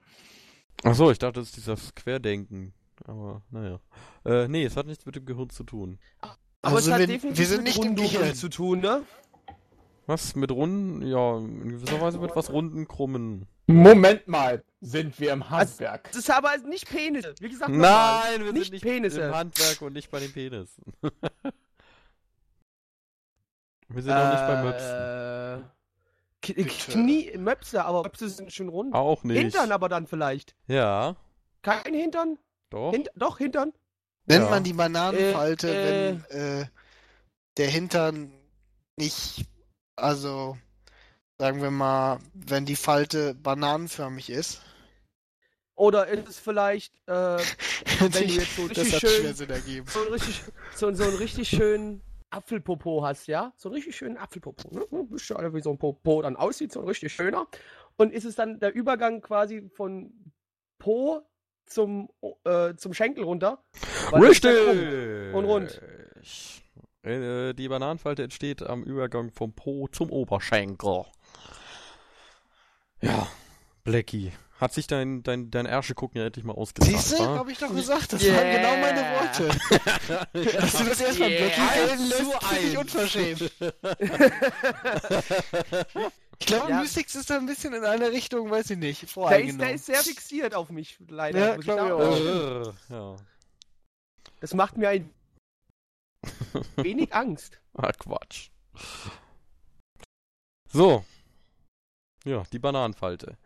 Achso, ich dachte, das ist dieses Querdenken. Aber, naja. Äh, nee, es hat nichts mit dem Gehirn zu tun. Aber Also es hat wir- definitiv wir sind mit nicht im Rundungen Gehirn. zu tun, ne? Was? Mit runden? Ja, in gewisser Weise mit was runden, krummen. Moment mal, sind wir im Handwerk? Das ist aber nicht Penisse. Wie gesagt. Nein, wir nicht sind nicht Penisse. im Handwerk und nicht bei den Penissen. wir sind auch nicht bei Möpsen. Äh, K Bitte. Knie, Möpse, aber Möpse sind schön rund. Auch nicht. Hintern aber dann vielleicht. Ja, Kein Hintern? doch. Hint doch, Hintern? nennt Ja. man die Bananenfalte, Äh, wenn äh, der Hintern nicht, also sagen wir mal, wenn die Falte bananenförmig ist. Oder ist es vielleicht äh, wenn du jetzt so das richtig schön- schwer Sinn ergeben. so einen richtig, so, so einen richtig schönen Apfelpopo hast, ja? So einen richtig schönen Apfelpopo. Ne? Du Wisst ihr alle, wie so ein Popo dann aussieht, so ein richtig schöner. Und ist es dann der Übergang quasi von Po zum, äh, zum Schenkel runter? Richtig! und rund. Äh, die Bananenfalte entsteht am Übergang vom Po zum Oberschenkel. Ja, Blackie. Hat sich dein, dein, dein Ärsche gucken ja endlich mal ausgezahlt, Siehst du, wa? habe ich doch gesagt, das Yeah. waren genau meine Worte. Dass du das erstmal Yeah. Blackie lässt, zu finde ich unverschämt. Ich glaube, Ja. Mystics ist da ein bisschen in eine Richtung, weiß ich nicht, Der ist, voreingenommen. der ist sehr fixiert auf mich, leider. Ja, muss ich auch. Äh, ja. Das macht mir ein wenig Angst. Ah, Quatsch. So. Ja, die Bananenfalte.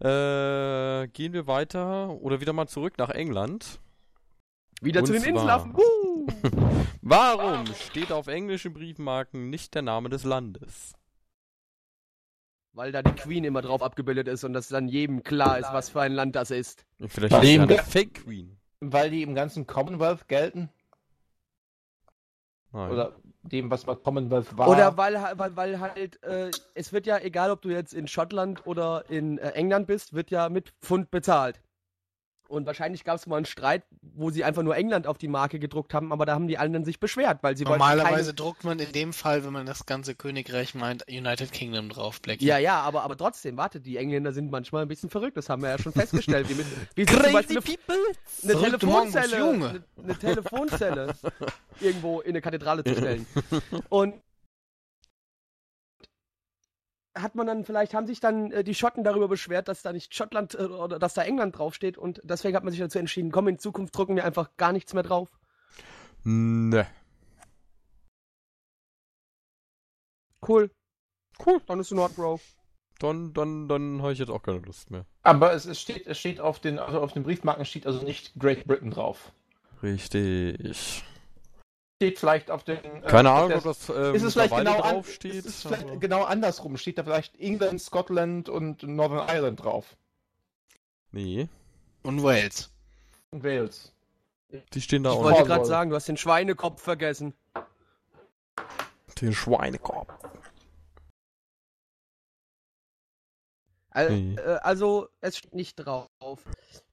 Äh, gehen wir weiter oder wieder mal zurück nach England. Wieder Und zu den. Woo! Warum steht auf englischen Briefmarken nicht der Name des Landes? Weil da die Queen immer drauf abgebildet ist und dass dann jedem klar ist, was für ein Land das ist. Vielleicht ist ja eine Fake Queen. Weil die im ganzen Commonwealth gelten? Nein. Oder dem, was mal Commonwealth war? Oder weil, weil, weil halt, äh, es wird ja, egal ob du jetzt in Schottland oder in äh, England bist, wird ja mit Pfund bezahlt. Und wahrscheinlich gab es mal einen Streit, wo sie einfach nur England auf die Marke gedruckt haben, aber da haben die anderen sich beschwert, weil sie wollten Normalerweise keine... druckt man in dem Fall, wenn man das ganze Königreich meint, United Kingdom drauf, Blackie. Ja, ja, aber, aber trotzdem, warte, die Engländer sind manchmal ein bisschen verrückt, das haben wir ja schon festgestellt. Wie, mit, wie zum Beispiel eine, people! eine Verrückte Telefonzelle, Junge. eine, eine Telefonzelle irgendwo in eine Kathedrale zu stellen. Und hat man dann, vielleicht haben sich dann äh, die Schotten darüber beschwert, dass da nicht Schottland äh, oder dass da England draufsteht und deswegen hat man sich dazu entschieden, komm, in Zukunft drucken wir einfach gar nichts mehr drauf. Ne. Cool. Cool. Dann ist in Ordnung, Bro. Dann, dann, dann habe ich jetzt auch keine Lust mehr. Aber es, es steht, es steht auf den, also auf den Briefmarken steht also nicht Great Britain drauf. Richtig. Steht vielleicht auf den. äh, Keine auf Ahnung, ob das ähm, ist es vielleicht genau, an, draufsteht. ist es vielleicht genau andersrum? Steht da vielleicht England, Scotland und Northern Ireland drauf? Nee, Und Wales. Und Wales. die stehen da Ich auch wollte nicht. gerade sagen, du hast den Schweinekopf vergessen. Den Schweinekorb. Al- Nee. äh, Also, es steht nicht drauf.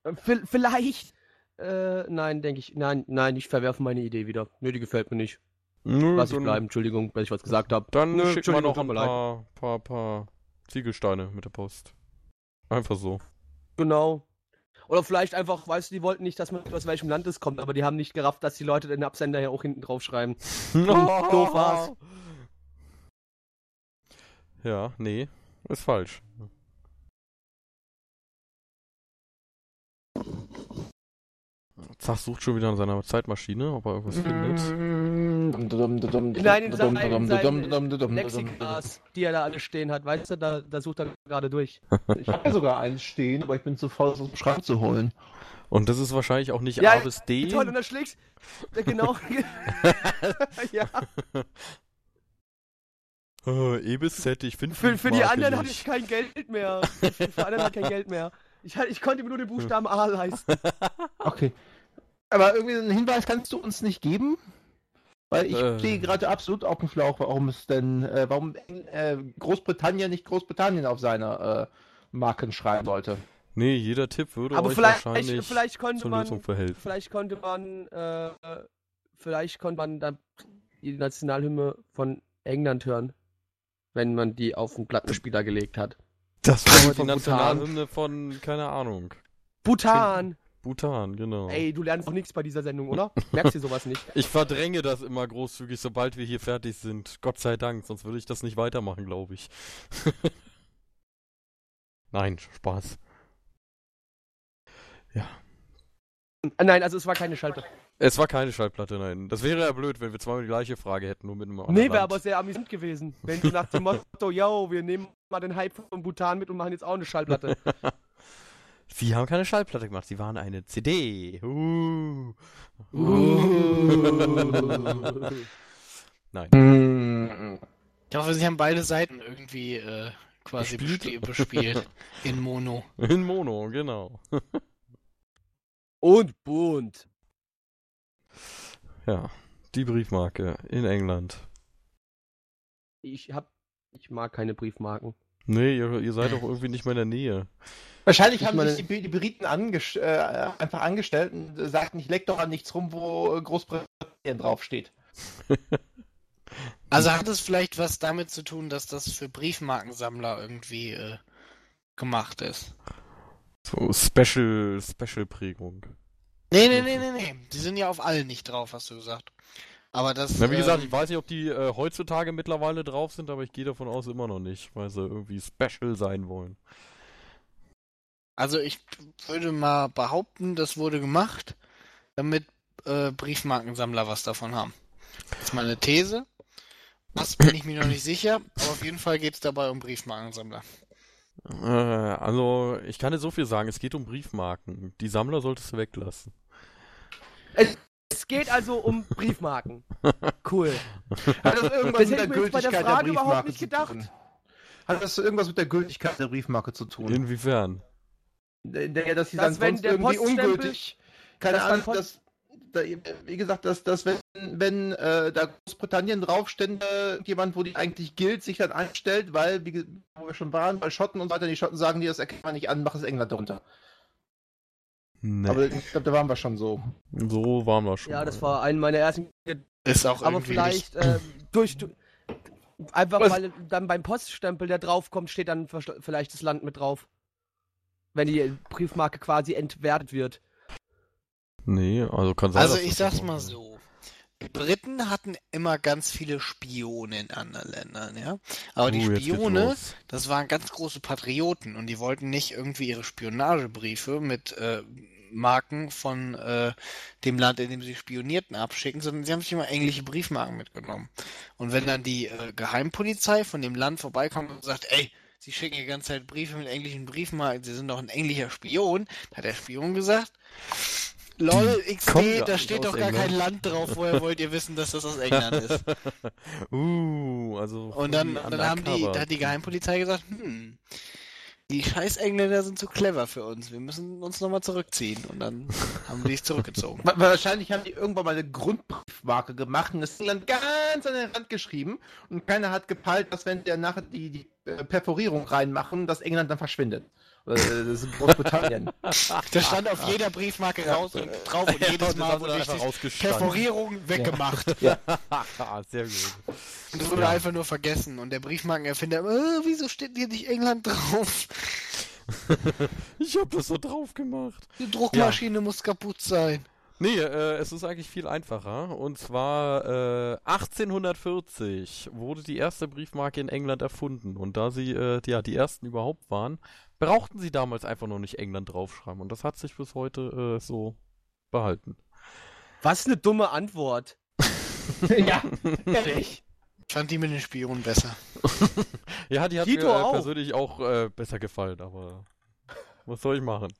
Äh, vi- Vielleicht. Äh, nein, denke ich. Nein, nein, ich verwerfe meine Idee wieder. Nö, die gefällt mir nicht. Nö, Lass ich bleiben. Entschuldigung, wenn ich was gesagt habe. Dann Nö, wir Entschuldigung, noch ein paar, paar, paar Ziegelsteine mit der Post. Einfach so. Genau. Oder vielleicht einfach, weißt du, die wollten nicht, dass man aus welchem Land es kommt, aber die haben nicht gerafft, dass die Leute den Absender ja auch hinten drauf schreiben. doof war's. Ja, nee, ist falsch. Zach sucht schon wieder an seiner Zeitmaschine, ob er irgendwas findet. Nein, in seinen, in seinen Lexikas, die er da alle stehen hat, weißt du, da, da sucht er gerade durch. Ich habe ja sogar eins stehen, aber ich bin zu faul, aus dem Schrank zu holen. Und das ist wahrscheinlich auch nicht Ja, A bis D. Toll, und da schlägst ja, genau. ja, Äh, e bis Z, ich finde für, für die anderen hatte ich kein Geld mehr. Für, die anderen hatte ich kein Geld mehr. Ich, ich konnte mir nur den Buchstaben A leisten. Okay. Aber irgendwie einen Hinweis kannst du uns nicht geben? Weil ich Äh. stehe gerade absolut auf dem Schlauch, warum es denn, äh, warum äh, Großbritannien nicht Großbritannien auf seine äh, Marken schreiben sollte. Nee, jeder Tipp würde Aber euch vielleicht, wahrscheinlich vielleicht konnte zur man, Lösung verhelfen. vielleicht konnte man, äh, vielleicht konnte man dann die Nationalhymne von England hören, wenn man die auf den Plattenspieler gelegt hat. Das war die. Nationalhymne von, keine Ahnung, Bhutan! Bhutan, genau. Ey, du lernst doch nichts bei dieser Sendung, oder? Merkst du sowas nicht? Ich verdränge das immer großzügig, sobald wir hier fertig sind. Gott sei Dank, sonst würde ich das nicht weitermachen, glaube ich. Nein, Spaß. Ah, Nein, also es war keine Schallplatte. Es war keine Schallplatte, nein. Das wäre ja blöd, wenn wir zweimal die gleiche Frage hätten, nur mit einem anderen Nee, wäre aber sehr amüsant gewesen. Wenn du nach dem Motto, yo, wir nehmen mal den Hype von Bhutan mit und machen jetzt auch eine Schallplatte. Sie haben keine Schallplatte gemacht, sie waren eine CD. Uh. Nein. Hm. Ich hoffe, sie haben beide Seiten irgendwie äh, quasi Bespielt? bespielt, bespielt in Mono. In Mono, genau. und bunt. Ja, die Briefmarke in England. Ich hab, ich mag keine Briefmarken. Nee, ihr, ihr seid doch irgendwie nicht mehr in der Nähe. Wahrscheinlich Ich haben meine- sich die, die Briten anges äh, einfach angestellt und sagten, ich leck doch an nichts rum, wo äh, Großbritannien draufsteht. Also hat es vielleicht was damit zu tun, dass das für Briefmarkensammler irgendwie äh, gemacht ist? So Special, Special-Prägung. Nee, nee, nee, nee, nee. Die sind ja auf allen nicht drauf, hast du gesagt. Aber das. Na, wie gesagt, ähm, ich weiß nicht, ob die äh, heutzutage mittlerweile drauf sind, aber ich gehe davon aus immer noch nicht, weil sie irgendwie special sein wollen. Also ich würde mal behaupten, das wurde gemacht, damit äh, Briefmarkensammler was davon haben. Das ist meine These. Das bin ich mir noch nicht sicher, aber auf jeden Fall geht es dabei um Briefmarkensammler. Äh, also, ich kann dir so viel sagen, es geht um Briefmarken. Die Sammler solltest du weglassen. Es geht also um Briefmarken. Cool. Hat das irgendwas Das mit der jetzt bei der Gültigkeit Frage der überhaupt Briefmarke nicht zu gedacht. tun? Hat das irgendwas mit der Gültigkeit der Briefmarke zu tun? Inwiefern? Der, der, dass sie dann wenn sonst der irgendwie ungültig. Keine Ahnung, dass, da, wie gesagt, dass, dass wenn, wenn äh, da Großbritannien draufstände, jemand, wo die eigentlich gilt, sich dann einstellt, weil, wie ge- wo wir schon waren, bei Schotten und so weiter, die Schotten sagen, die das erkennt man nicht an, mach es England darunter. Nee. Aber ich glaube, da waren wir schon so. so waren wir schon. Ja, mal. das war einer meiner ersten. Ist auch Aber vielleicht äh, durch, du- Einfach Was- weil dann beim Poststempel, der draufkommt, steht dann vielleicht das Land mit drauf. Wenn die Briefmarke quasi entwertet wird. Nee, also kann sein. Also ich sag's mal so. Die Briten hatten immer ganz viele Spione in anderen Ländern, ja. Aber die Oh, Spione, das waren ganz große Patrioten und die wollten nicht irgendwie ihre Spionagebriefe mit äh, Marken von äh, dem Land, in dem sie spionierten, abschicken, sondern sie haben sich immer englische Briefmarken mitgenommen. Und wenn dann die äh, Geheimpolizei von dem Land vorbeikommt und sagt, ey, sie schicken die ganze Zeit Briefe mit englischen Briefmarken, sie sind doch ein englischer Spion, hat der Spion gesagt, lol, XD, da steht doch gar England." kein Land drauf, woher wollt ihr wissen, dass das aus England ist? uh, also. Und dann, dann haben die, da hat die Geheimpolizei gesagt, hm, Die scheiß Engländer sind zu clever für uns. Wir müssen uns nochmal zurückziehen. Und dann haben die sich zurückgezogen. Wa- Wahrscheinlich haben die irgendwann mal eine Grundbriefmarke gemacht und das Ding dann ganz an den Rand geschrieben und keiner hat gepeilt, dass wenn der nachher die, die äh, Perforierung reinmachen, dass England dann verschwindet. Äh, das ist Großbritannien. Da stand auf jeder Briefmarke raus und drauf und jedes Mal wurde richtig. Perforierung weggemacht. Ah, Sehr gut. Und das wurde einfach nur vergessen. Und der Briefmarkenerfinder, äh, wieso steht hier nicht England drauf? Ich hab das so drauf gemacht. Die Druckmaschine muss kaputt sein. Nee, äh, es ist eigentlich viel einfacher. Und zwar äh, 1840 wurde die erste Briefmarke in England erfunden. Und da sie äh, ja, die ersten überhaupt waren, brauchten sie damals einfach noch nicht England draufschreiben. Und das hat sich bis heute äh, so behalten. Was eine dumme Antwort. ja, ehrlich. Ich fand die mit den Spionen besser. Ja, die hat Tito mir äh, auch. persönlich auch äh, besser gefallen, aber was soll ich machen?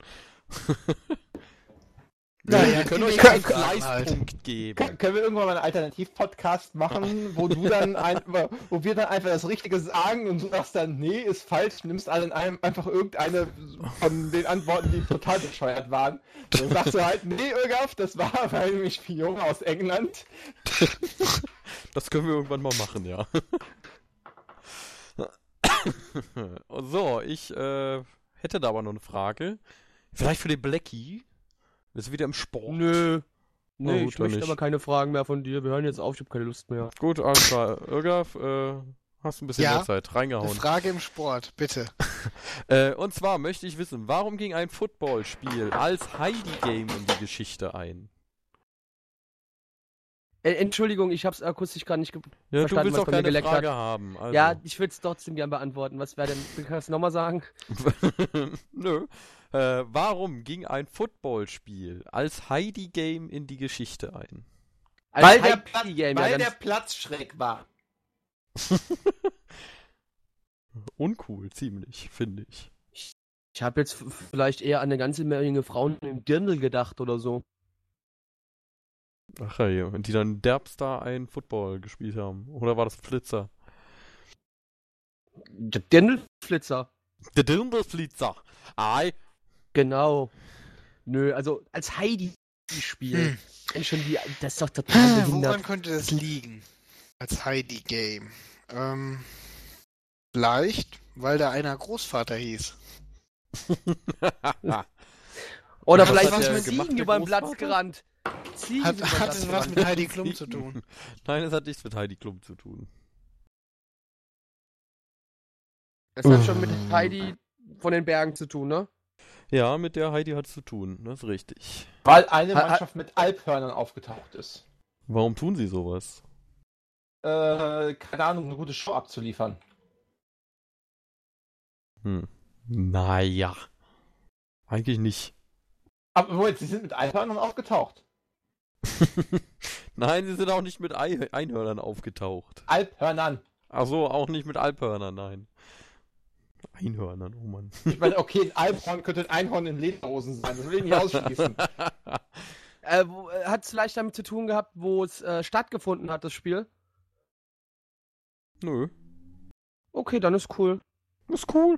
Naja, wir können euch einen. Fleißpunkt geben. Können wir irgendwann mal einen Alternativ-Podcast machen, wo du dann ein, wo wir dann einfach das Richtige sagen und du sagst dann, nee, ist falsch, nimmst alle in einem einfach irgendeine von den Antworten, die total bescheuert waren. Und dann sagst du halt, nee, Irgaf, das war weil nämlich Spion aus England. Das können wir irgendwann mal machen, ja. so, ich äh, hätte da aber noch eine Frage. Vielleicht für den Blackie. Wir sind wieder im Sport. Nö. Nee, Oh, ich gut, dann möchte nicht. aber keine Fragen mehr von dir. Wir hören jetzt auf, ich habe keine Lust mehr. Gut, alles klar. Irgaf, äh, hast ein bisschen Ja, mehr Zeit. Eine Reingehauen. Frage im Sport, bitte. Äh, und zwar möchte ich wissen, warum ging ein Footballspiel als Heidi-Game in die Geschichte ein? Äh, Entschuldigung, ich hab's akustisch gar nicht ge Ja, Verstanden, du willst was mir keine geleckt Frage hat. haben. Also. Ja, ich würde es trotzdem gern beantworten. Was wäre denn? Kannst du nochmal sagen? Nö. Äh, warum ging ein Footballspiel als Heidi-Game in die Geschichte ein? Als weil der, Game, ja, weil der Platz schräg war. Uncool, ziemlich, finde ich. Ich habe jetzt vielleicht eher an eine ganze Menge Frauen im Dirndl gedacht oder so. Ach ja, und die dann derbstar ein Football gespielt haben. Oder war das Flitzer? Der Dirndlflitzer. Der Dirndlflitzer. Ei. Genau. Nö, also als Heidi-Spiel. Hm. Wenn schon die, das ist doch total behindert. Woran könnte das liegen? Als Heidi-Game. Ähm, vielleicht, weil da einer Großvater hieß. Oder vielleicht was mit Ziegen über den Platz gerannt. Ziegen Hat, hat es was mit Heidi Klum zu tun? Nein, es hat nichts mit Heidi Klum zu tun. Das hat schon mit Heidi von den Bergen zu tun, ne? Ja, mit der Heidi hat es zu tun, das ist richtig. Weil eine Ha- ha- Mannschaft mit Alphörnern aufgetaucht ist. Warum tun sie sowas? Äh, keine Ahnung, eine gute Show abzuliefern. Hm. Naja. Eigentlich nicht. Aber Moment, sie sind mit Alphörnern aufgetaucht. Nein, sie sind auch nicht mit Ei Einhörnern aufgetaucht. Alphörnern. Ach so, auch nicht mit Alphörnern, nein. Einhörnern, oh Mann. Ich meine, okay, ein Alphorn könnte ein Einhorn in Lederhosen sein. Das will ich nicht ausschließen. Äh, hat es vielleicht damit zu tun gehabt, wo es äh, stattgefunden hat, das Spiel? Nö. Okay, dann ist cool. Ist cool.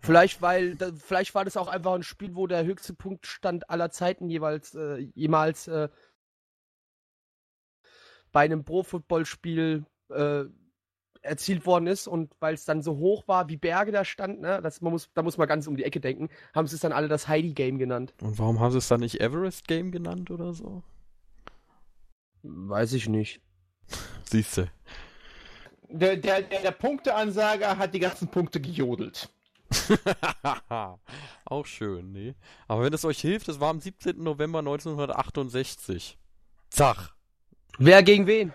Vielleicht, weil, da, vielleicht war das auch einfach ein Spiel, wo der höchste Punktstand aller Zeiten jeweils, äh, jemals äh, bei einem Pro-Football-Spiel äh, erzielt worden ist und weil es dann so hoch war, wie Berge da stand, ne, das, man muss, da muss man ganz um die Ecke denken, haben sie es dann alle das Heidi-Game genannt. Und warum haben sie es dann nicht Everest Game genannt oder so? Weiß ich nicht. Siehste. Der, der, der, der Punkteansager hat die ganzen Punkte gejodelt. Auch schön, nee. Aber wenn es euch hilft, es war am 17. November 1968. Zach. Wer gegen wen?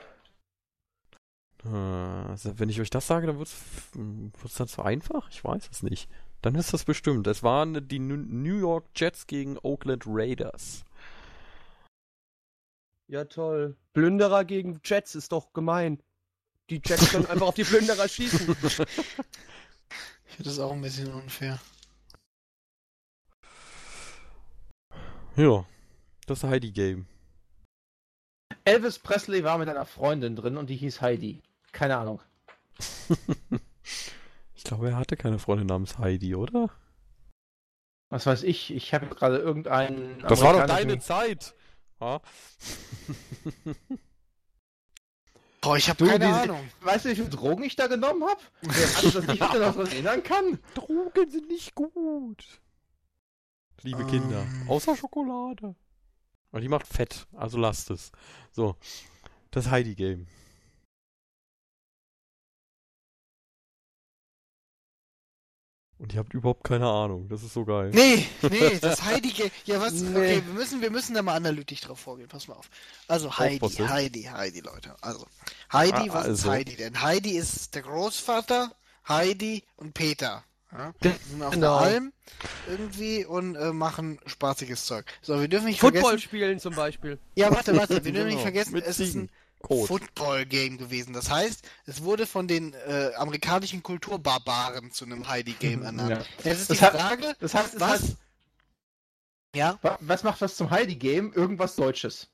Also wenn ich euch das sage, dann wird es dann zu einfach? Ich weiß es nicht. Dann ist das bestimmt. Es waren die New York Jets gegen Oakland Raiders. Ja, toll. Plünderer gegen Jets ist doch gemein. Die Jets können einfach auf die Plünderer schießen. Ich finde das auch ein bisschen unfair. Ja, das Heidi Game. Elvis Presley war mit einer Freundin drin und die hieß Heidi. Keine Ahnung. glaube, er hatte keine Freundin namens Heidi, oder? Was weiß ich, ich habe gerade irgendeinen. Das war doch deine Zeit. Ja? Boah, ich habe keine diese- Ahnung. Weißt du, wie viel Drogen ich da genommen habe? Also, dass ich mich noch dran erinnern kann. Drogen sind nicht gut. Liebe Kinder. Ähm. Außer Schokolade. Und die macht fett, also lasst es. So. Das Heidi-Game. Und ihr habt überhaupt keine Ahnung. Das ist so geil. Nee, nee, das Heidi Game. Ja, was? Nee. Okay, wir müssen, wir müssen da mal analytisch drauf vorgehen. Pass mal auf. Also Heidi, Aufpassen. Heidi, Heidi, Leute. Also Heidi, Ah, was ist also. Heidi denn? Heidi ist der Großvater, Heidi und Peter. Ja? Die sind auf Genau. der Alm irgendwie und äh, machen spaßiges Zeug. So, wir dürfen nicht Football vergessen. spielen zum Beispiel. Ja, warte, warte, wir dürfen nicht Genau, vergessen, mit es ist Ziegen. ein Code. Football-Game gewesen. Das heißt, es wurde von den äh, amerikanischen Kulturbarbaren zu einem Heidi-Game ernannt. Ja. Jetzt ist Das die hat- Frage, Das heißt, es was? heißt, Ja, wa- was macht was zum Heidi-Game? Irgendwas Deutsches.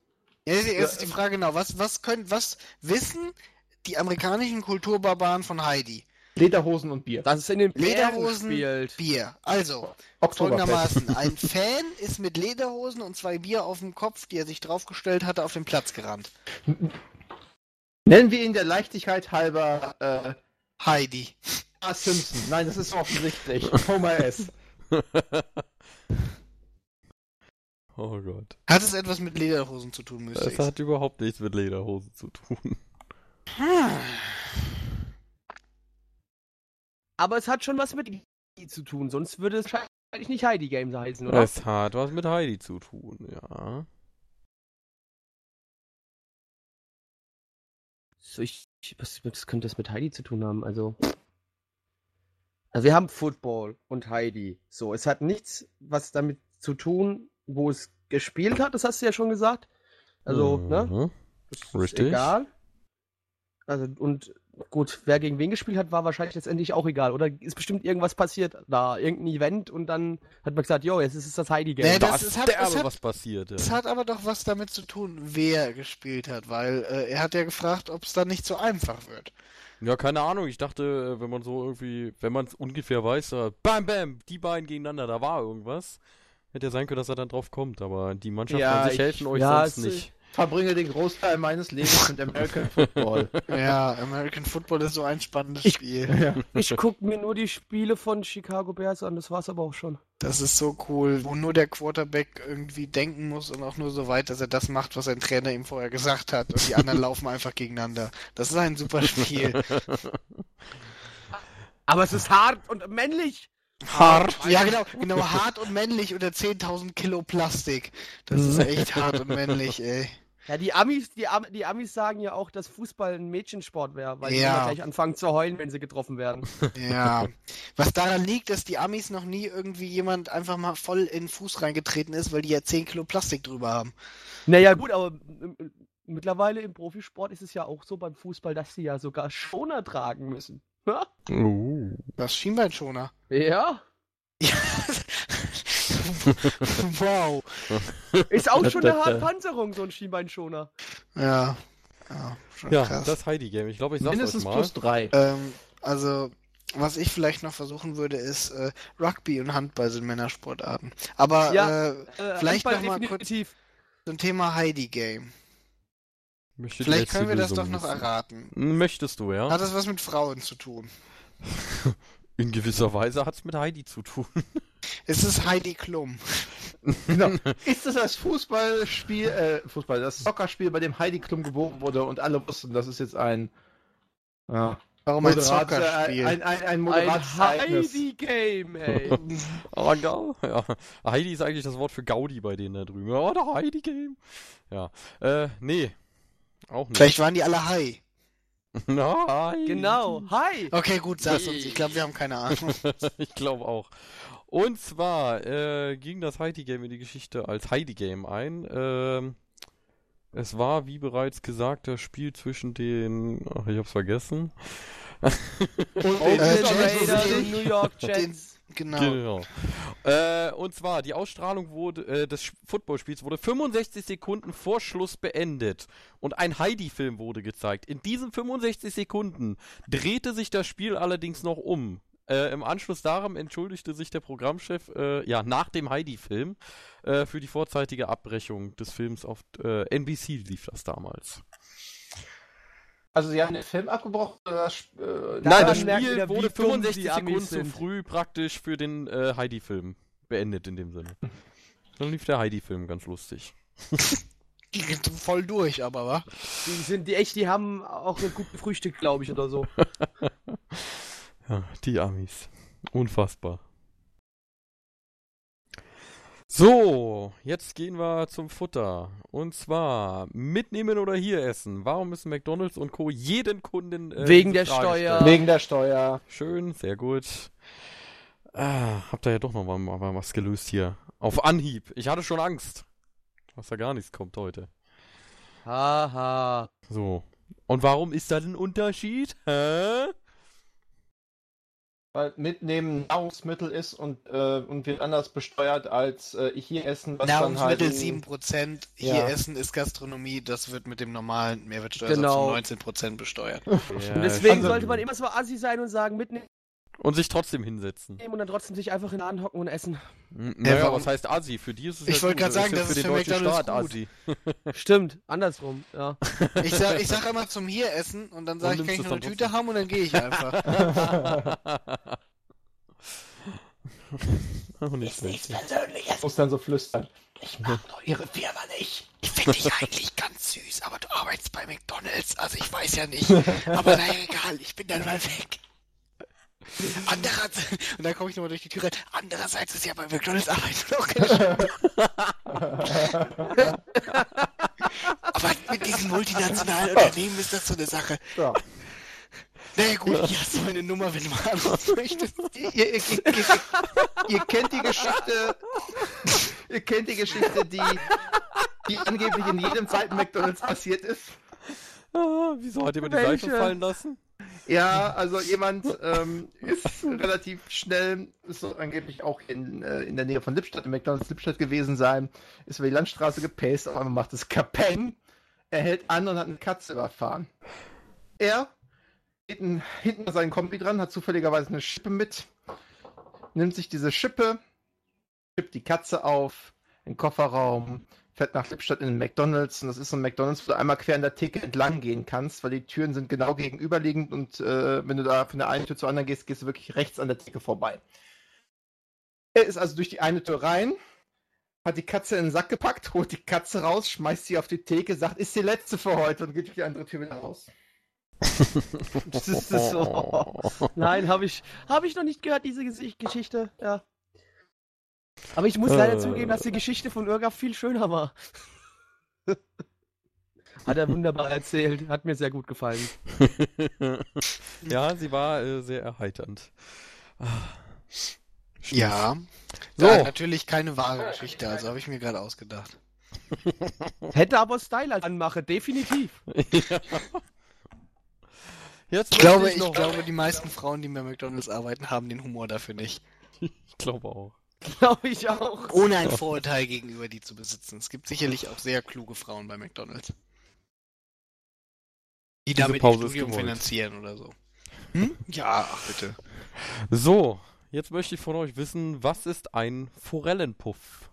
Ja, jetzt ist die Frage genau, was, was können, was wissen die amerikanischen Kulturbarbaren von Heidi? Lederhosen und Bier. Das ist in den Lederhosen, spielt. Bier. Also, folgendermaßen, ein Fan ist mit Lederhosen und zwei Bier auf dem Kopf, die er sich draufgestellt hatte, auf den Platz gerannt. Nennen wir ihn der Leichtigkeit halber äh, Heidi. A. Simpson. Nein, das ist offensichtlich. Homer S. Oh Gott. Hat es etwas mit Lederhosen zu tun, Das ich hat überhaupt nichts mit Lederhosen zu tun. Aber es hat schon was mit Heidi zu tun, sonst würde es wahrscheinlich nicht Heidi Games heißen, oder? Es hat was mit Heidi zu tun, ja. Ich, ich- was, was könnte das mit Heidi zu tun haben? Also. Also wir haben Football und Heidi. So, es hat nichts, was damit zu tun, wo es gespielt hat, das hast du ja schon gesagt. Also, ne? Mhm. Das ist Richtig. egal. Also, und gut, wer gegen wen gespielt hat, war wahrscheinlich letztendlich auch egal. Oder ist bestimmt irgendwas passiert da, irgendein Event und dann hat man gesagt, jo, jetzt ist es das Heidi-Game. Nee, Da das- ist es hat- es derbe hat- was passiert. Es Ja. hat aber doch was damit zu tun, wer gespielt hat, weil äh, er hat ja gefragt, ob es dann nicht so einfach wird. ja, keine Ahnung. Ich dachte, äh, wenn man so irgendwie, wenn man es ungefähr weiß, da, bam, bam, die beiden gegeneinander, da war irgendwas. Hätte ja sein können, dass er dann drauf kommt, aber die Mannschaft Ja, kann sich ich- helfen, euch ja, sonst nicht. Verbringe den Großteil meines Lebens mit American Football. Ja, American Football ist so ein spannendes Ich- Spiel. ja. Ich gucke mir nur die Spiele von Chicago Bears an, das war's aber auch schon. Das ist so cool, wo nur der Quarterback irgendwie denken muss und auch nur so weit, dass er das macht, was sein Trainer ihm vorher gesagt hat und die anderen laufen einfach gegeneinander. Das ist ein super Spiel. Aber es ist hart und männlich. Hart. Ja, genau, genau, hart und männlich unter 10.000 Kilo Plastik. Das ist echt hart und männlich, ey. Ja, die Amis, die, Am die Amis sagen ja auch, dass Fußball ein Mädchensport wäre, weil die Ja. immer gleich anfangen zu heulen, wenn sie getroffen werden. Ja. Was daran liegt, dass die Amis noch nie irgendwie jemand einfach mal voll in den Fuß reingetreten ist, weil die ja 10 Kilo Plastik drüber haben. Naja, gut, aber ähm, äh, mittlerweile im Profisport ist es ja auch so beim Fußball, dass sie ja sogar Schoner tragen müssen. Ja? Uh. Das Schienbeinschoner. Ja. wow. Ist auch schon eine da, da. Hartpanzerung, so ein Schienbeinschoner. Ja. Ja, schon Ja, krass. das Heidi-Game. Ich glaube, ich sag's euch Mindestens mal. plus drei. Ähm, also, was ich vielleicht noch versuchen würde, ist, äh, Rugby und Handball sind Männersportarten. Aber Ja. äh, Äh, Vielleicht Handball noch mal kurz- definitiv. zum Thema Heidi-Game. Vielleicht können wir das doch noch wissen. erraten. Möchtest du, ja? Hat das was mit Frauen zu tun? In gewisser Weise hat's mit Heidi zu tun. Es ist Heidi Klum. Genau. Ist das das Fußballspiel, äh, Fußball, das Soccerspiel, bei dem Heidi Klum geboren wurde und alle wussten, das ist jetzt ein, ja, Warum ein moderat- Soccerspiel? ein, ein, ein Ein. Heidi-Game, ey. Aber Gau, ja. Heidi ist eigentlich das Wort für Gaudi bei denen da drüben. Oh, der Heidi-Game. Ja. Äh, nee. Auch nicht. Vielleicht waren die alle High. Nein. genau. Hi. Okay, gut, sag's uns. Ich glaube, wir haben keine Ahnung. ich glaube auch. Und zwar äh, ging das Heidi-Game in die Geschichte als Heidi-Game ein. Ähm, es war, wie bereits gesagt, das Spiel zwischen den. Ach, ich hab's vergessen. Und Oakland Äh, Raiders und New York Den, Jets. Genau. Genau. Äh, und zwar, die Ausstrahlung wurde, äh, des Footballspiels wurde 65 Sekunden vor Schluss beendet. Und ein Heidi-Film wurde gezeigt. In diesen 65 Sekunden drehte sich das Spiel allerdings noch um. Äh, Im Anschluss daran entschuldigte sich der Programmchef, äh, ja, nach dem Heidi-Film, äh, für die vorzeitige Abbrechung des Films auf äh, NBC lief das damals. Also sie haben den Film abgebrochen oder das, äh, Nein, das merkt Spiel ihr, wie wurde dumm 65 die Amis Sekunden zu früh praktisch für den äh, Heidi-Film beendet in dem Sinne. Dann lief der Heidi-Film ganz lustig. Die sind voll durch, aber wa? Die sind die echt, die haben auch ein gut gefrühstückt, glaube ich, oder so. Ja, die Amis. Unfassbar. So, jetzt gehen wir zum Futter. Und zwar mitnehmen oder hier essen. Warum müssen McDonalds und Co. jeden Kunden äh, Wegen der Frage Steuer. stellen? wegen der Steuer. Schön, sehr gut. Ah, habt ihr ja doch noch mal, mal was gelöst hier. Auf Anhieb. Ich hatte schon Angst, dass da gar nichts kommt heute. Haha. So. Und warum ist da ein Unterschied? Hä? Weil mitnehmen Nahrungsmittel ist und, äh, und wird anders besteuert als äh, hier essen, was Nahrungsmittel dann halt 7%, hier Ja. Essen ist Gastronomie, das wird mit dem normalen Mehrwertsteuersatz Genau. von 19% besteuert. Ja, Und deswegen Also- sollte man immer so assi sein und sagen, mitnehmen Und sich trotzdem hinsetzen. und dann trotzdem sich einfach in den Laden hocken und essen. N- Naja, warum- was heißt Asi? Für die ist es Ich ja wollte gut. grad sagen, ja das für ist den für deutschen McDonald's Staat gut. Asi. Stimmt, andersrum, ja. Ich sag, ich sag immer zum hier essen und dann sage ich, kann ich noch eine Tüte haben und dann gehe ich einfach. Auch nicht schlecht. persönliches. Muss dann so flüstern. Ich mag doch ihre Firma nicht. Ich finde dich eigentlich ganz süß, aber du arbeitest bei McDonalds, also ich weiß ja nicht. Aber naja, egal, ich bin dann mal weg. Andererseits, und dann komme ich nochmal durch die Tür rein, andererseits ist ja bei McDonalds Arbeit auch keine. Aber mit diesen multinationalen Unternehmen ist das so eine Sache. Ja. Naja gut, hier hast du meine Nummer, wenn du mal anrufen möchtest. ihr, ihr, ihr, ihr, ihr kennt die Geschichte, ihr kennt die Geschichte, die, die angeblich in jedem zweiten McDonalds passiert ist. Ah, wieso hat jemand die? Seife fallen lassen? Ja, also jemand ähm, ist relativ schnell, ist angeblich auch in, äh, in der Nähe von Lippstadt, in McDonalds Lippstadt gewesen sein, ist über die Landstraße gepaced, auf einmal macht es Kapeng, er hält an und hat eine Katze überfahren. Er geht ein, hinten an seinen Kombi dran, hat zufälligerweise eine Schippe mit, nimmt sich diese Schippe, schippt die Katze auf, in den Kofferraum, fährt nach Lippstadt in den McDonalds und das ist so ein McDonalds, wo du einmal quer an der Theke entlang gehen kannst, weil die Türen sind genau gegenüberliegend und äh, wenn du da von der einen Tür zur anderen gehst, gehst du wirklich rechts an der Theke vorbei. Er ist also durch die eine Tür rein, hat die Katze in den Sack gepackt, holt die Katze raus, schmeißt sie auf die Theke, sagt, ist die letzte für heute und geht durch die andere Tür wieder raus. Das ist so. Nein, habe ich, hab ich noch nicht gehört, diese Gesicht Geschichte. Ja. Aber ich muss leider Äh. zugeben, dass die Geschichte von Irga viel schöner war. Hat er wunderbar erzählt. Hat mir sehr gut gefallen. ja, sie war äh, sehr erheiternd. Ah. Ja. So. Ja, natürlich keine wahre Geschichte, also habe ich mir gerade ausgedacht. Hätte aber Style als Anmache, definitiv. ja. Jetzt Ich glaube, ich noch- glaube, die meisten Frauen, die bei McDonalds arbeiten, haben den Humor dafür nicht. Ich glaube auch. Glaube ich auch. Ohne ein Vorurteil gegenüber die zu besitzen. Es gibt sicherlich auch sehr kluge Frauen bei McDonalds. Die Diese damit Pause ihr Studium finanzieren oder so. Hm? Ja, ach bitte. So, jetzt möchte ich von euch wissen, was ist ein Forellenpuff?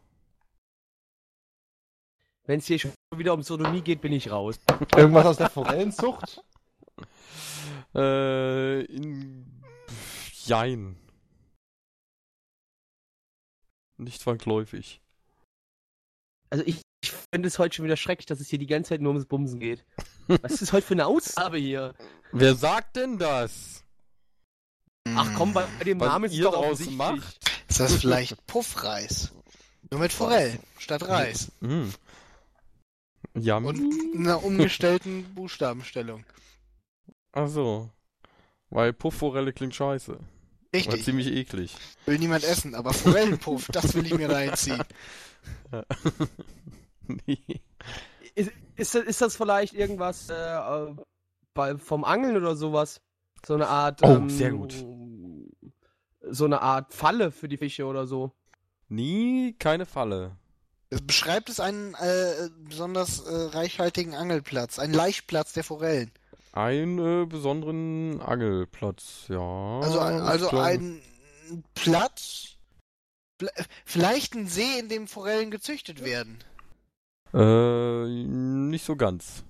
Wenn es hier schon wieder um Sodomie geht, bin ich raus. Irgendwas aus der Forellenzucht? Äh, in... Jein. Nicht zwangsläufig. Also ich, ich finde es heute schon wieder schrecklich, dass es hier die ganze Zeit nur ums Bumsen geht. Was ist heute für eine Ausgabe hier? Wer sagt denn das? Ach komm, bei dem Was Namen ist ihr doch draus macht? Ist das vielleicht Puffreis? Nur mit Forell statt Reis. Hm. Ja, Und einer umgestellten Buchstabenstellung. ach so. Weil Puffforelle klingt scheiße. War Richtig. ziemlich eklig. Will niemand essen, aber Forellenpuff, das will ich mir reinziehen. nee. Ist, ist, das- ist das vielleicht irgendwas äh, äh, bei, vom Angeln oder sowas? So eine Art. Oh, ähm, sehr gut. So eine Art Falle für die Fische oder so. Nie keine Falle. Es beschreibt es einen äh, besonders äh, reichhaltigen Angelplatz, einen Laichplatz der Forellen. Einen äh, besonderen Angelplatz, ja. Also, also ein Platz, vielleicht ein See, in dem Forellen gezüchtet werden. Äh, nicht so ganz.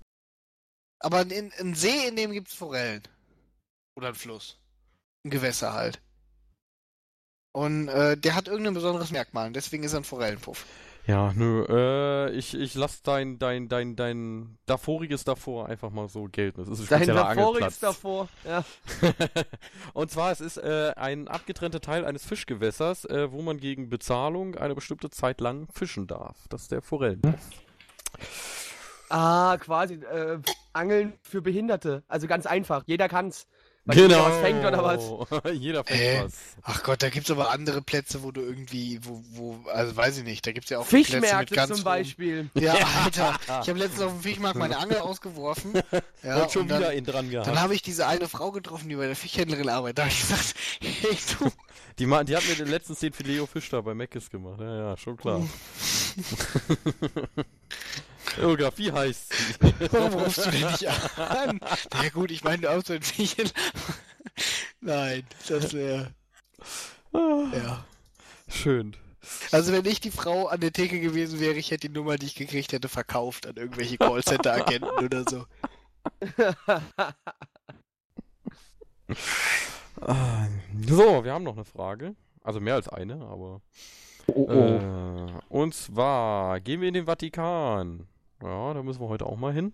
Aber ein, ein See, in dem gibt's Forellen. Oder ein Fluss. Ein Gewässer halt. Und äh, der hat irgendein besonderes Merkmal und deswegen ist er ein Forellenpuff. Ja, nö, äh, ich, ich lass dein, dein, dein, dein davoriges davor einfach mal so gelten. Das ist ein Dein davoriges davor. Ja. Und zwar, es ist äh, ein abgetrennter Teil eines Fischgewässers, äh, wo man gegen Bezahlung eine bestimmte Zeit lang fischen darf. Das ist der Forellenpuff. Ah, quasi äh, Angeln für Behinderte. Also ganz einfach. Jeder kann's. Weil jeder was fängt oder was. Jeder fängt Äh, was. Ach Gott, da gibt's aber andere Plätze, wo du irgendwie, wo, wo, also weiß ich nicht, da gibt's ja auch Fischmärkte Plätze mit ganz zum Beispiel. Ja, Alter, ich habe letztens auf dem Fischmarkt meine Angel ausgeworfen. Ja, und schon dann, wieder ihn dran gehabt. Dann habe ich diese eine Frau getroffen, die bei der Fischhändlerin arbeitet. Da habe ich gesagt, hey du, Die, die hat mir den letzten den Fileo Fisch da bei Meckes gemacht. Ja, ja, schon klar. Geografie heißt sie. warum rufst du denn nicht an? Na ja, gut, ich meine auch so ein Fischchen. Nein, das wäre, ja. Schön. Also wenn ich die Frau an der Theke gewesen wäre, ich hätte die Nummer, die ich gekriegt hätte, verkauft an irgendwelche Callcenter-Agenten oder so. Ah, So, wir haben noch eine Frage. Also mehr als eine, aber. Oh, oh. Äh, und zwar gehen wir in den Vatikan. Ja, da müssen wir heute auch mal hin.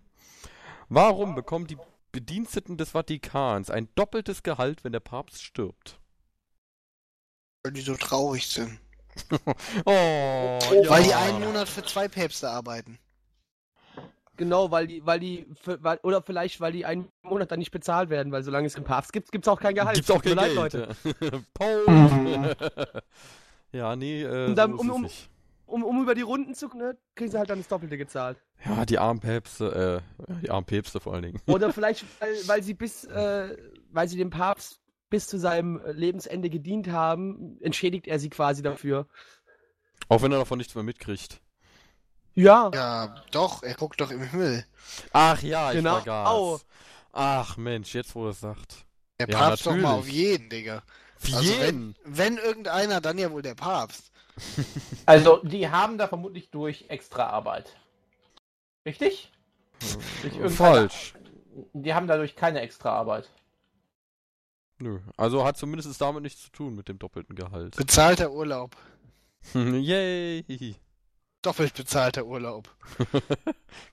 Warum bekommen die Bediensteten des Vatikans ein doppeltes Gehalt, wenn der Papst stirbt? Weil die so traurig sind. Oh, Weil die einen Monat für zwei Päpste arbeiten. Genau, weil die, weil die, für, weil, oder vielleicht, weil die einen Monat dann nicht bezahlt werden, weil solange es keinen Papst gibt, gibt's auch kein Gehalt. Gibt's auch kein Geld. leid, Leute. Paul. ja, nee, äh, dann, so ist um- es um- nicht. Um, um über die Runden zu, ne, kriegen sie halt dann das Doppelte gezahlt. Ja, die armen Päpste, äh, ja, die armen Päpste vor allen Dingen. Oder vielleicht, weil, weil sie bis, äh, weil sie dem Papst bis zu seinem äh, Lebensende gedient haben, entschädigt er sie quasi dafür. Auch wenn er davon nichts mehr mitkriegt. Ja, Ja, doch, er guckt doch im Himmel. Ach ja, ich Genau. vergaß. Au. Ach Mensch, jetzt wo er es sagt. Der Ja, Papst doch mal natürlich. auf jeden, Digga. Wie Also jeden? Wenn irgendeiner, dann ja wohl der Papst. Also, die haben da vermutlich durch Extraarbeit. Richtig? Durch irgendeine- Falsch. Die haben dadurch keine Extraarbeit. Nö. Also hat zumindest damit nichts zu tun mit dem doppelten Gehalt. Bezahlter Urlaub. Yay. Doppelt bezahlter Urlaub.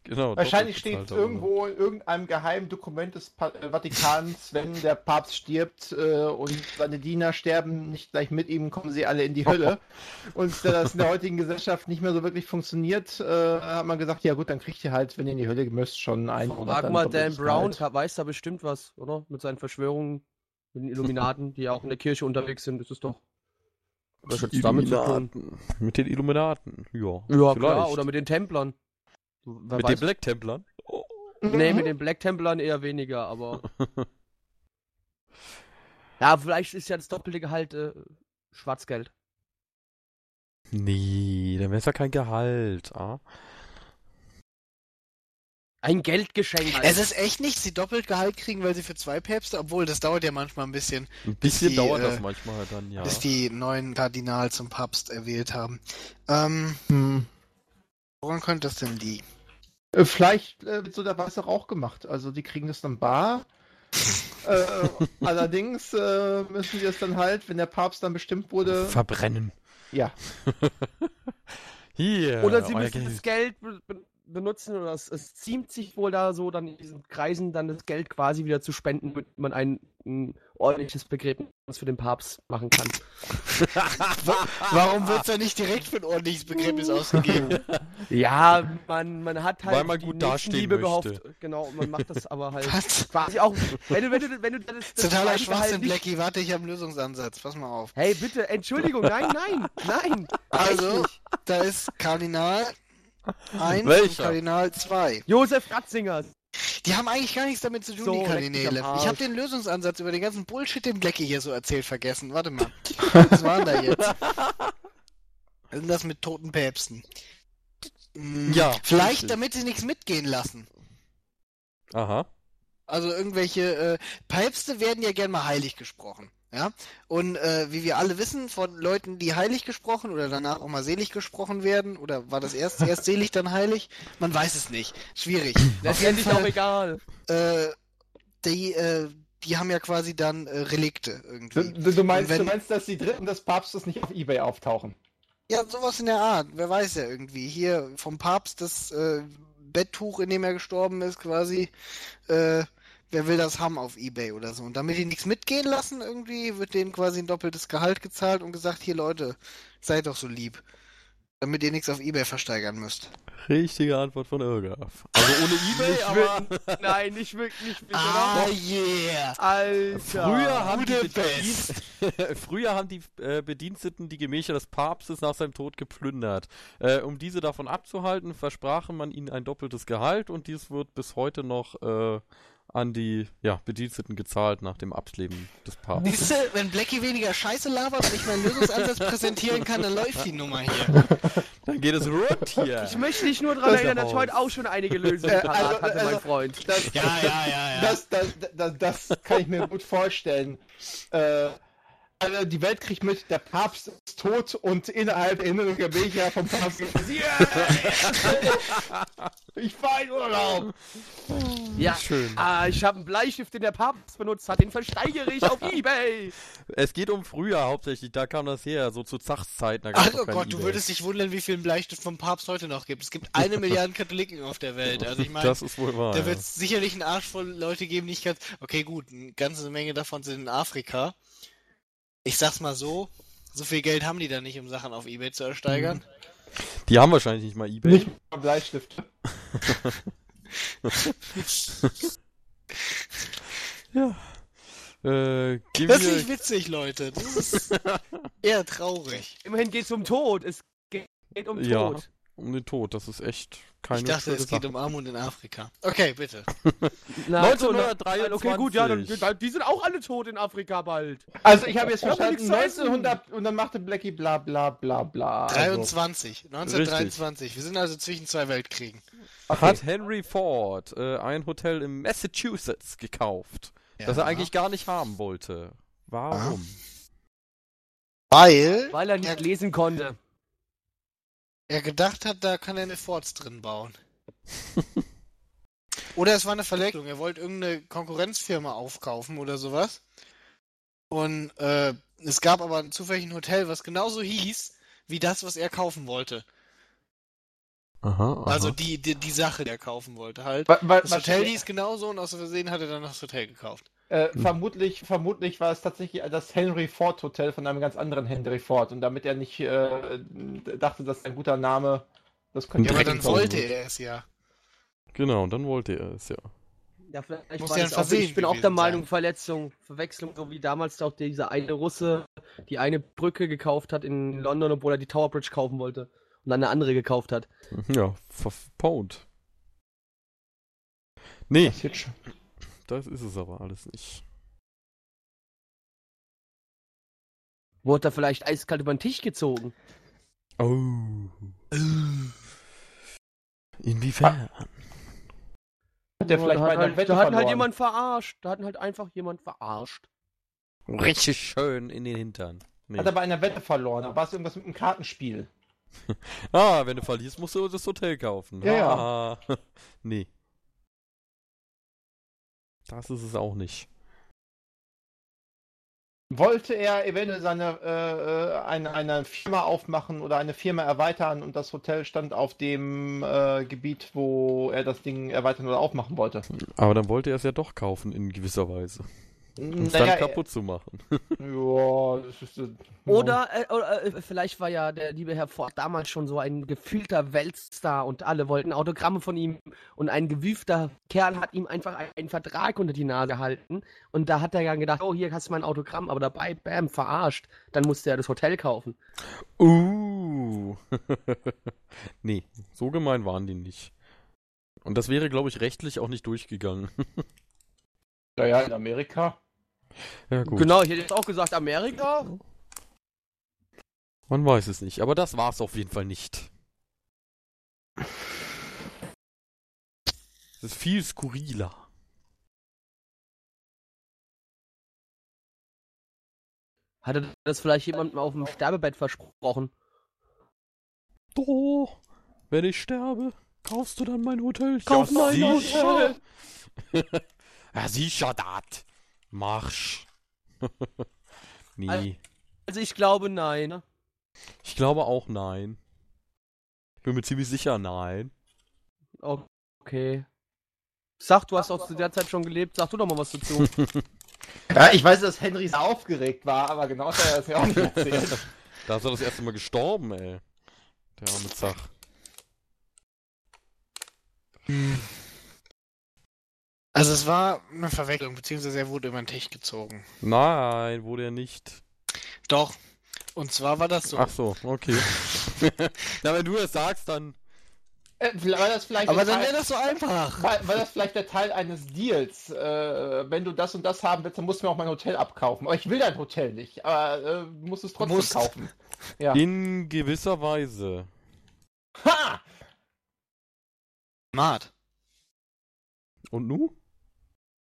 Genau. Wahrscheinlich steht Urlaub. irgendwo in irgendeinem geheimen Dokument des pa äh, Vatikans, wenn der Papst stirbt äh, und seine Diener sterben nicht gleich mit ihm, kommen sie alle in die Hölle. Und da das in der heutigen Gesellschaft nicht mehr so wirklich funktioniert, äh, hat man gesagt, ja gut, dann kriegt ihr halt, wenn ihr in die Hölle müsst, schon ein Monat frag mal Dan Brown, Gehalt. weiß da bestimmt was, oder? Mit seinen Verschwörungen, mit den Illuminaten, die ja auch in der Kirche unterwegs sind, ist es doch. Was hat's damit zu tun? Illuminaten. Mit den Illuminaten. Ja. Ja, vielleicht. klar, oder mit den Templern. Wer mit weiß- den Black Templern. Oh. Nee, Mhm. mit den Black Templern eher weniger, aber. ja, vielleicht ist ja das doppelte Gehalt äh, Schwarzgeld. Nee, dann wäre es ja kein Gehalt. Ah? Ein Geldgeschenk. Es ist echt nicht, sie doppelt Gehalt kriegen, weil sie für zwei Päpste, obwohl das dauert ja manchmal ein bisschen, Ein bisschen die, dauert äh, das manchmal dann, ja. bis die neuen Kardinal zum Papst erwählt haben. Ähm, Hm. woran könnte das denn liegen? Äh, Vielleicht äh, wird so der weiße Rauch gemacht. Also die kriegen das dann bar. äh, allerdings äh, müssen sie es dann halt, wenn der Papst dann bestimmt wurde, Verbrennen. ja. Hier. Oder sie müssen das Geld benutzen oder es, es ziemt sich wohl da so dann in diesen Kreisen dann das Geld quasi wieder zu spenden, damit man ein, ein ordentliches Begräbnis für den Papst machen kann. Warum wird's da nicht direkt für ein ordentliches Begräbnis ausgegeben? Ja, man, man hat halt Weil man die gut dastehen Nächstenliebe möchte. gehofft. Genau, man macht das aber halt Was? quasi auch, wenn du, wenn du, wenn du das, das Totaler Schwachsinn, nicht- Blackie. Warte, ich habe einen Lösungsansatz. Pass mal auf. Hey, bitte, Entschuldigung, nein, nein, nein. Also, da ist Kardinal 1 und Welcher? Kardinal 2. Josef Ratzinger. Die haben eigentlich gar nichts damit zu tun, So, die Kardinäle. Ich habe den Lösungsansatz über den ganzen Bullshit, den Blackie hier so erzählt, vergessen. Warte mal. Was war denn da jetzt? Was ist denn das mit toten Päpsten? Hm, Ja, Vielleicht, richtig. damit sie nichts mitgehen lassen. Aha. Also irgendwelche äh, Päpste werden ja gern mal heilig gesprochen. Ja, und äh, wie wir alle wissen, von Leuten, die heilig gesprochen oder danach auch mal selig gesprochen werden, oder war das erst, erst selig, dann heilig? Man weiß es nicht. Schwierig. Letztendlich auch egal. äh, die, äh, die haben ja quasi dann äh, Relikte Du, irgendwie. du, du, meinst, wenn- du meinst, dass die Dritten des Papstes nicht auf Ebay auftauchen? Ja, sowas in der Art. Wer weiß ja irgendwie. Hier vom Papst das äh, Betttuch, in dem er gestorben ist, quasi. Äh, wer will das haben auf Ebay oder so? Und damit die nichts mitgehen lassen, irgendwie, wird denen quasi ein doppeltes Gehalt gezahlt und gesagt, hier Leute, seid doch so lieb. Damit ihr nichts auf Ebay versteigern müsst. Richtige Antwort von Irgaf. Also ohne Ebay, Nicht aber Nein, nicht wirklich, nicht bitte, Ah, yeah! Alter. früher haben, die. Bedienst früher haben die äh, Bediensteten die Gemächer des Papstes nach seinem Tod geplündert. Äh, um diese davon abzuhalten, versprachen man ihnen ein doppeltes Gehalt und dies wird bis heute noch äh, an die ja, Bediensteten gezahlt nach dem Ableben des Papstes. Siehst du, wenn Blackie weniger Scheiße labert und ich meinen Lösungsansatz präsentieren kann, dann läuft die Nummer hier. Dann geht es rund hier. Ich möchte dich nur daran Das erinnern, dass ich heute auch schon einige Lösungen Äh, also- hatte, mein also- Freund. Das, Ja, ja, ja, ja. Das, das, das, das kann ich mir gut vorstellen. Äh, die Welt kriegt mit, der Papst ist tot und innerhalb der inneren Gemächer vom Papst Ich fahr in Urlaub. Ja. Schön. Ah, ich habe einen Bleistift, den der Papst benutzt hat. Den versteigere ich auf Ebay. Es geht um früher hauptsächlich, da kam das her, so zu Zachszeiten. Ach oh Gott, du würdest dich wundern, wie viel Bleistift vom Papst heute noch gibt. Es gibt eine Milliarde Katholiken auf der Welt. Also ich meine, Das ist wohl wahr. da ja. wird es sicherlich einen Arsch voll Leute geben, die ich ganz. Okay, gut, eine ganze Menge davon sind in Afrika. Ich sag's mal so, so viel Geld haben die da nicht, um Sachen auf Ebay zu ersteigern. Die haben wahrscheinlich nicht mal Ebay. Nicht mal Bleistift. Ja. Äh, Das ist nicht witzig, Leute. Das ist eher traurig. Immerhin geht es um Tod. Es geht um Ja. Tod. um den Tod, das ist echt keine Ich dachte, es geht Sache. um Armut in Afrika. Okay, bitte. Na, 1923. Okay, gut, ja, dann, die sind auch alle tot in Afrika bald. Also ich habe jetzt verstanden, nichts zu essen. 1900 und dann machte Blackie bla bla bla bla. Also, 23. 1923. Wir sind also zwischen zwei Weltkriegen. Hat Henry Ford äh, ein Hotel in Massachusetts gekauft, das er Ja. eigentlich gar nicht haben wollte. Warum? Weil Weil er nicht Ja. lesen konnte. Er gedacht hat, da kann er eine Forts drin bauen. oder es war eine Verletzung. Er wollte irgendeine Konkurrenzfirma aufkaufen oder sowas. Und äh, es gab aber zufällig ein Hotel, was genauso hieß wie das, was er kaufen wollte. Aha, aha. Also die, die, die Sache, die er kaufen wollte halt. wa- wa- Das Hotel hieß genauso und aus Versehen hat er dann das Hotel gekauft. Äh, vermutlich, vermutlich war es tatsächlich das Henry Ford Hotel von einem ganz anderen Henry Ford. Und damit er nicht äh, dachte, das ist ein guter Name, das könnte Ja, aber dann wollte er es ja. genau, und dann wollte er es ja. Ja, vielleicht Muss war ja auch, ich bin auch der Meinung, sein. Verletzung, Verwechslung, so wie damals auch dieser eine Russe die eine Brücke gekauft hat in London, obwohl er die Tower Bridge kaufen wollte und dann eine andere gekauft hat. Ja, verpont. Nee, Das ist es aber alles nicht. Wurde er vielleicht eiskalt über den Tisch gezogen? Oh. Inwiefern? Hat der vielleicht da bei hat, einer halt, Wette da hat halt jemand verarscht. Da hat halt einfach jemand verarscht. Richtig schön in den Hintern. Nee. Hat er bei einer Wette verloren. Da war es irgendwas mit einem Kartenspiel. Ah, wenn du verlierst, musst du das Hotel kaufen. Ja, ja. Ah. nee. Das ist es auch nicht. Wollte er eventuell seine äh, äh, eine, eine Firma aufmachen oder eine Firma erweitern und das Hotel stand auf dem äh, Gebiet, wo er das Ding erweitern oder aufmachen wollte? Aber dann wollte er es ja doch kaufen in gewisser Weise. Um es Naja, dann kaputt zu machen. Ja, das ist. äh, Oder, äh, oder äh, vielleicht war ja der liebe Herr Ford damals schon so ein gefühlter Weltstar und alle wollten Autogramme von ihm und ein gewiefter Kerl hat ihm einfach ein- einen Vertrag unter die Nase gehalten und da hat er dann gedacht, oh, hier hast du mein Autogramm, aber dabei, bam, verarscht. Dann musste er das Hotel kaufen. Uh. nee, so gemein waren die nicht. Und das wäre, glaube ich, rechtlich auch nicht durchgegangen. Naja, in Amerika. Ja, gut. Genau, ich hätte jetzt auch gesagt Amerika. Man weiß es nicht, aber das war es auf jeden Fall nicht. Es ist viel skurriler. Hatte das vielleicht jemandem auf dem Sterbebett versprochen? Doch, wenn ich sterbe, kaufst du dann mein Hotel? Ich kauf mein Hotel! ja, sicher dat! Marsch. nee. Also ich glaube nein. Ich glaube auch nein. Ich bin mir ziemlich sicher nein. Okay. Sag, du hast auch zu der Zeit schon gelebt, sag du doch mal was dazu. Ja, ich weiß, dass Henry sehr aufgeregt war, aber genau das hat er das ja auch nicht erzählt. Da ist er das erste Mal gestorben, ey. Der arme Zach. Also es war eine Verwechslung, beziehungsweise er wurde über den Tisch gezogen. Nein, wurde er nicht. Doch. Und zwar war das so. Ach so, okay. Na, wenn du es sagst, dann. Äh, war das vielleicht Aber dann Teil- wäre das so einfach. War, war das vielleicht der Teil eines Deals? Äh, wenn du das und das haben willst, dann musst du mir auch mein Hotel abkaufen. Aber ich will dein Hotel nicht, aber äh, du musst es trotzdem Musst. kaufen. Ja. In gewisser Weise. Ha! Smart. Und nu?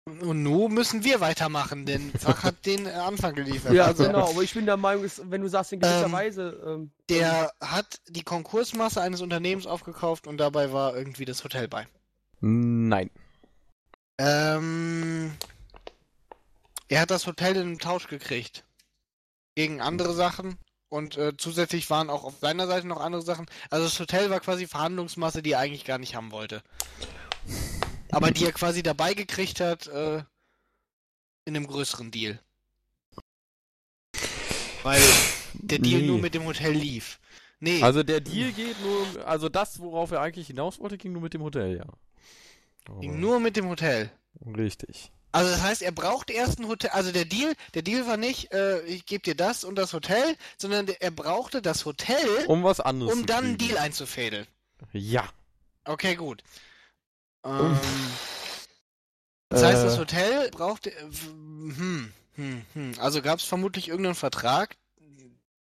Und nun müssen wir weitermachen, denn Zach hat den äh, Anfang geliefert. ja, Also, genau, aber ich bin der Meinung, wenn du sagst in gewisser Ähm, Weise, ähm, Der hat die Konkursmasse eines Unternehmens aufgekauft und dabei war irgendwie das Hotel bei. Nein. Ähm, er hat das Hotel in einem Tausch gekriegt. Gegen andere Sachen. Und äh, zusätzlich waren auch auf seiner Seite noch andere Sachen. Also das Hotel war quasi Verhandlungsmasse, die er eigentlich gar nicht haben wollte. Aber die er quasi dabei gekriegt hat, äh, in einem größeren Deal. Weil der Deal Nee. nur mit dem Hotel lief. Nee, Also der Deal geht nur, also das, worauf er eigentlich hinaus wollte, ging nur mit dem Hotel, ja. Aber- ging nur mit dem Hotel. Richtig. Also das heißt, er braucht erst ein Hotel. Also der Deal, der Deal war nicht, äh, ich gebe dir das und das Hotel, sondern der, er brauchte das Hotel, Um was anderes um dann einen. Deal einzufädeln. Ja. Okay, gut. Ähm, das heißt, das Äh. Hotel brauchte. äh, Hm, hm, hm. Also gab es vermutlich irgendeinen Vertrag,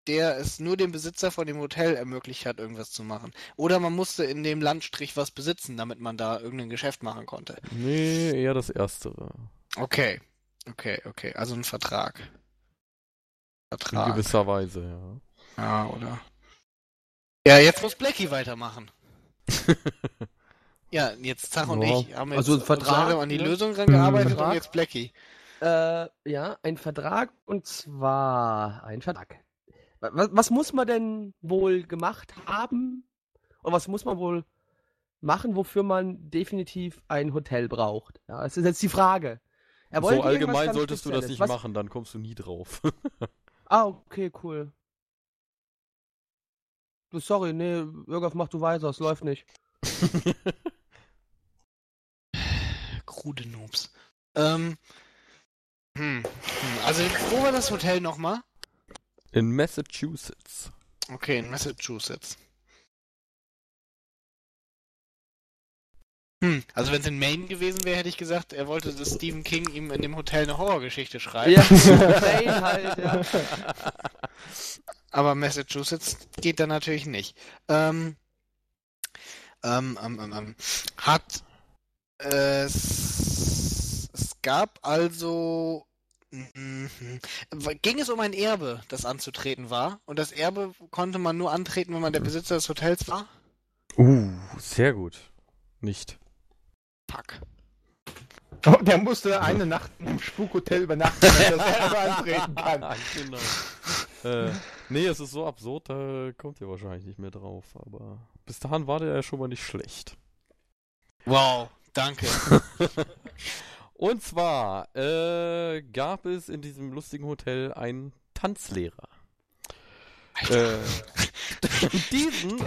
der es nur dem Besitzer von dem Hotel ermöglicht hat, irgendwas zu machen. Oder man musste in dem Landstrich was besitzen, damit man da irgendein Geschäft machen konnte. Nee, eher das Erstere. Okay. Okay, okay. Also ein Vertrag. In Vertrag. gewisser Weise, ja. Ja, oder? Ja, jetzt muss Blackie weitermachen. Ja, jetzt Zach und Ja. ich haben jetzt Also ein Vertrag, an die ne? Lösung rangearbeitet und Vertrag. jetzt Blackie. äh, ja, ein Vertrag und zwar ein Vertrag. Was, was muss man denn wohl gemacht haben? Und was muss man wohl machen, wofür man definitiv ein Hotel braucht? Ja, das ist jetzt die Frage. Er so allgemein solltest du das nicht was, machen, dann kommst du nie drauf. Ah, okay, cool. Sorry, nee, Irgaf, mach du weiter, es läuft nicht. Krude Noobs. Ähm. Hm. hm. Also, wo war das Hotel nochmal? In Massachusetts. Okay, in Massachusetts. Hm, also wenn es in Maine gewesen wäre, hätte ich gesagt, er wollte, dass Stephen King ihm in dem Hotel eine Horrorgeschichte schreibt. Ja, Maine halt, ja. Aber Massachusetts geht da natürlich nicht. Ähm, ähm, ähm, ähm, ähm, hat es, es gab also mhm. ging es um ein Erbe, das anzutreten war und das Erbe konnte man nur antreten, wenn man der Besitzer des Hotels war. Uh, sehr gut. Nicht. Fuck. Oh, der musste eine Nacht im Spukhotel übernachten, damit er selber antreten kann. genau. äh, nee, es ist so absurd, da kommt ihr wahrscheinlich nicht mehr drauf. Aber bis dahin war der ja schon mal nicht schlecht. Wow, danke. Und zwar äh, gab es in diesem lustigen Hotel einen Tanzlehrer. Äh, diesen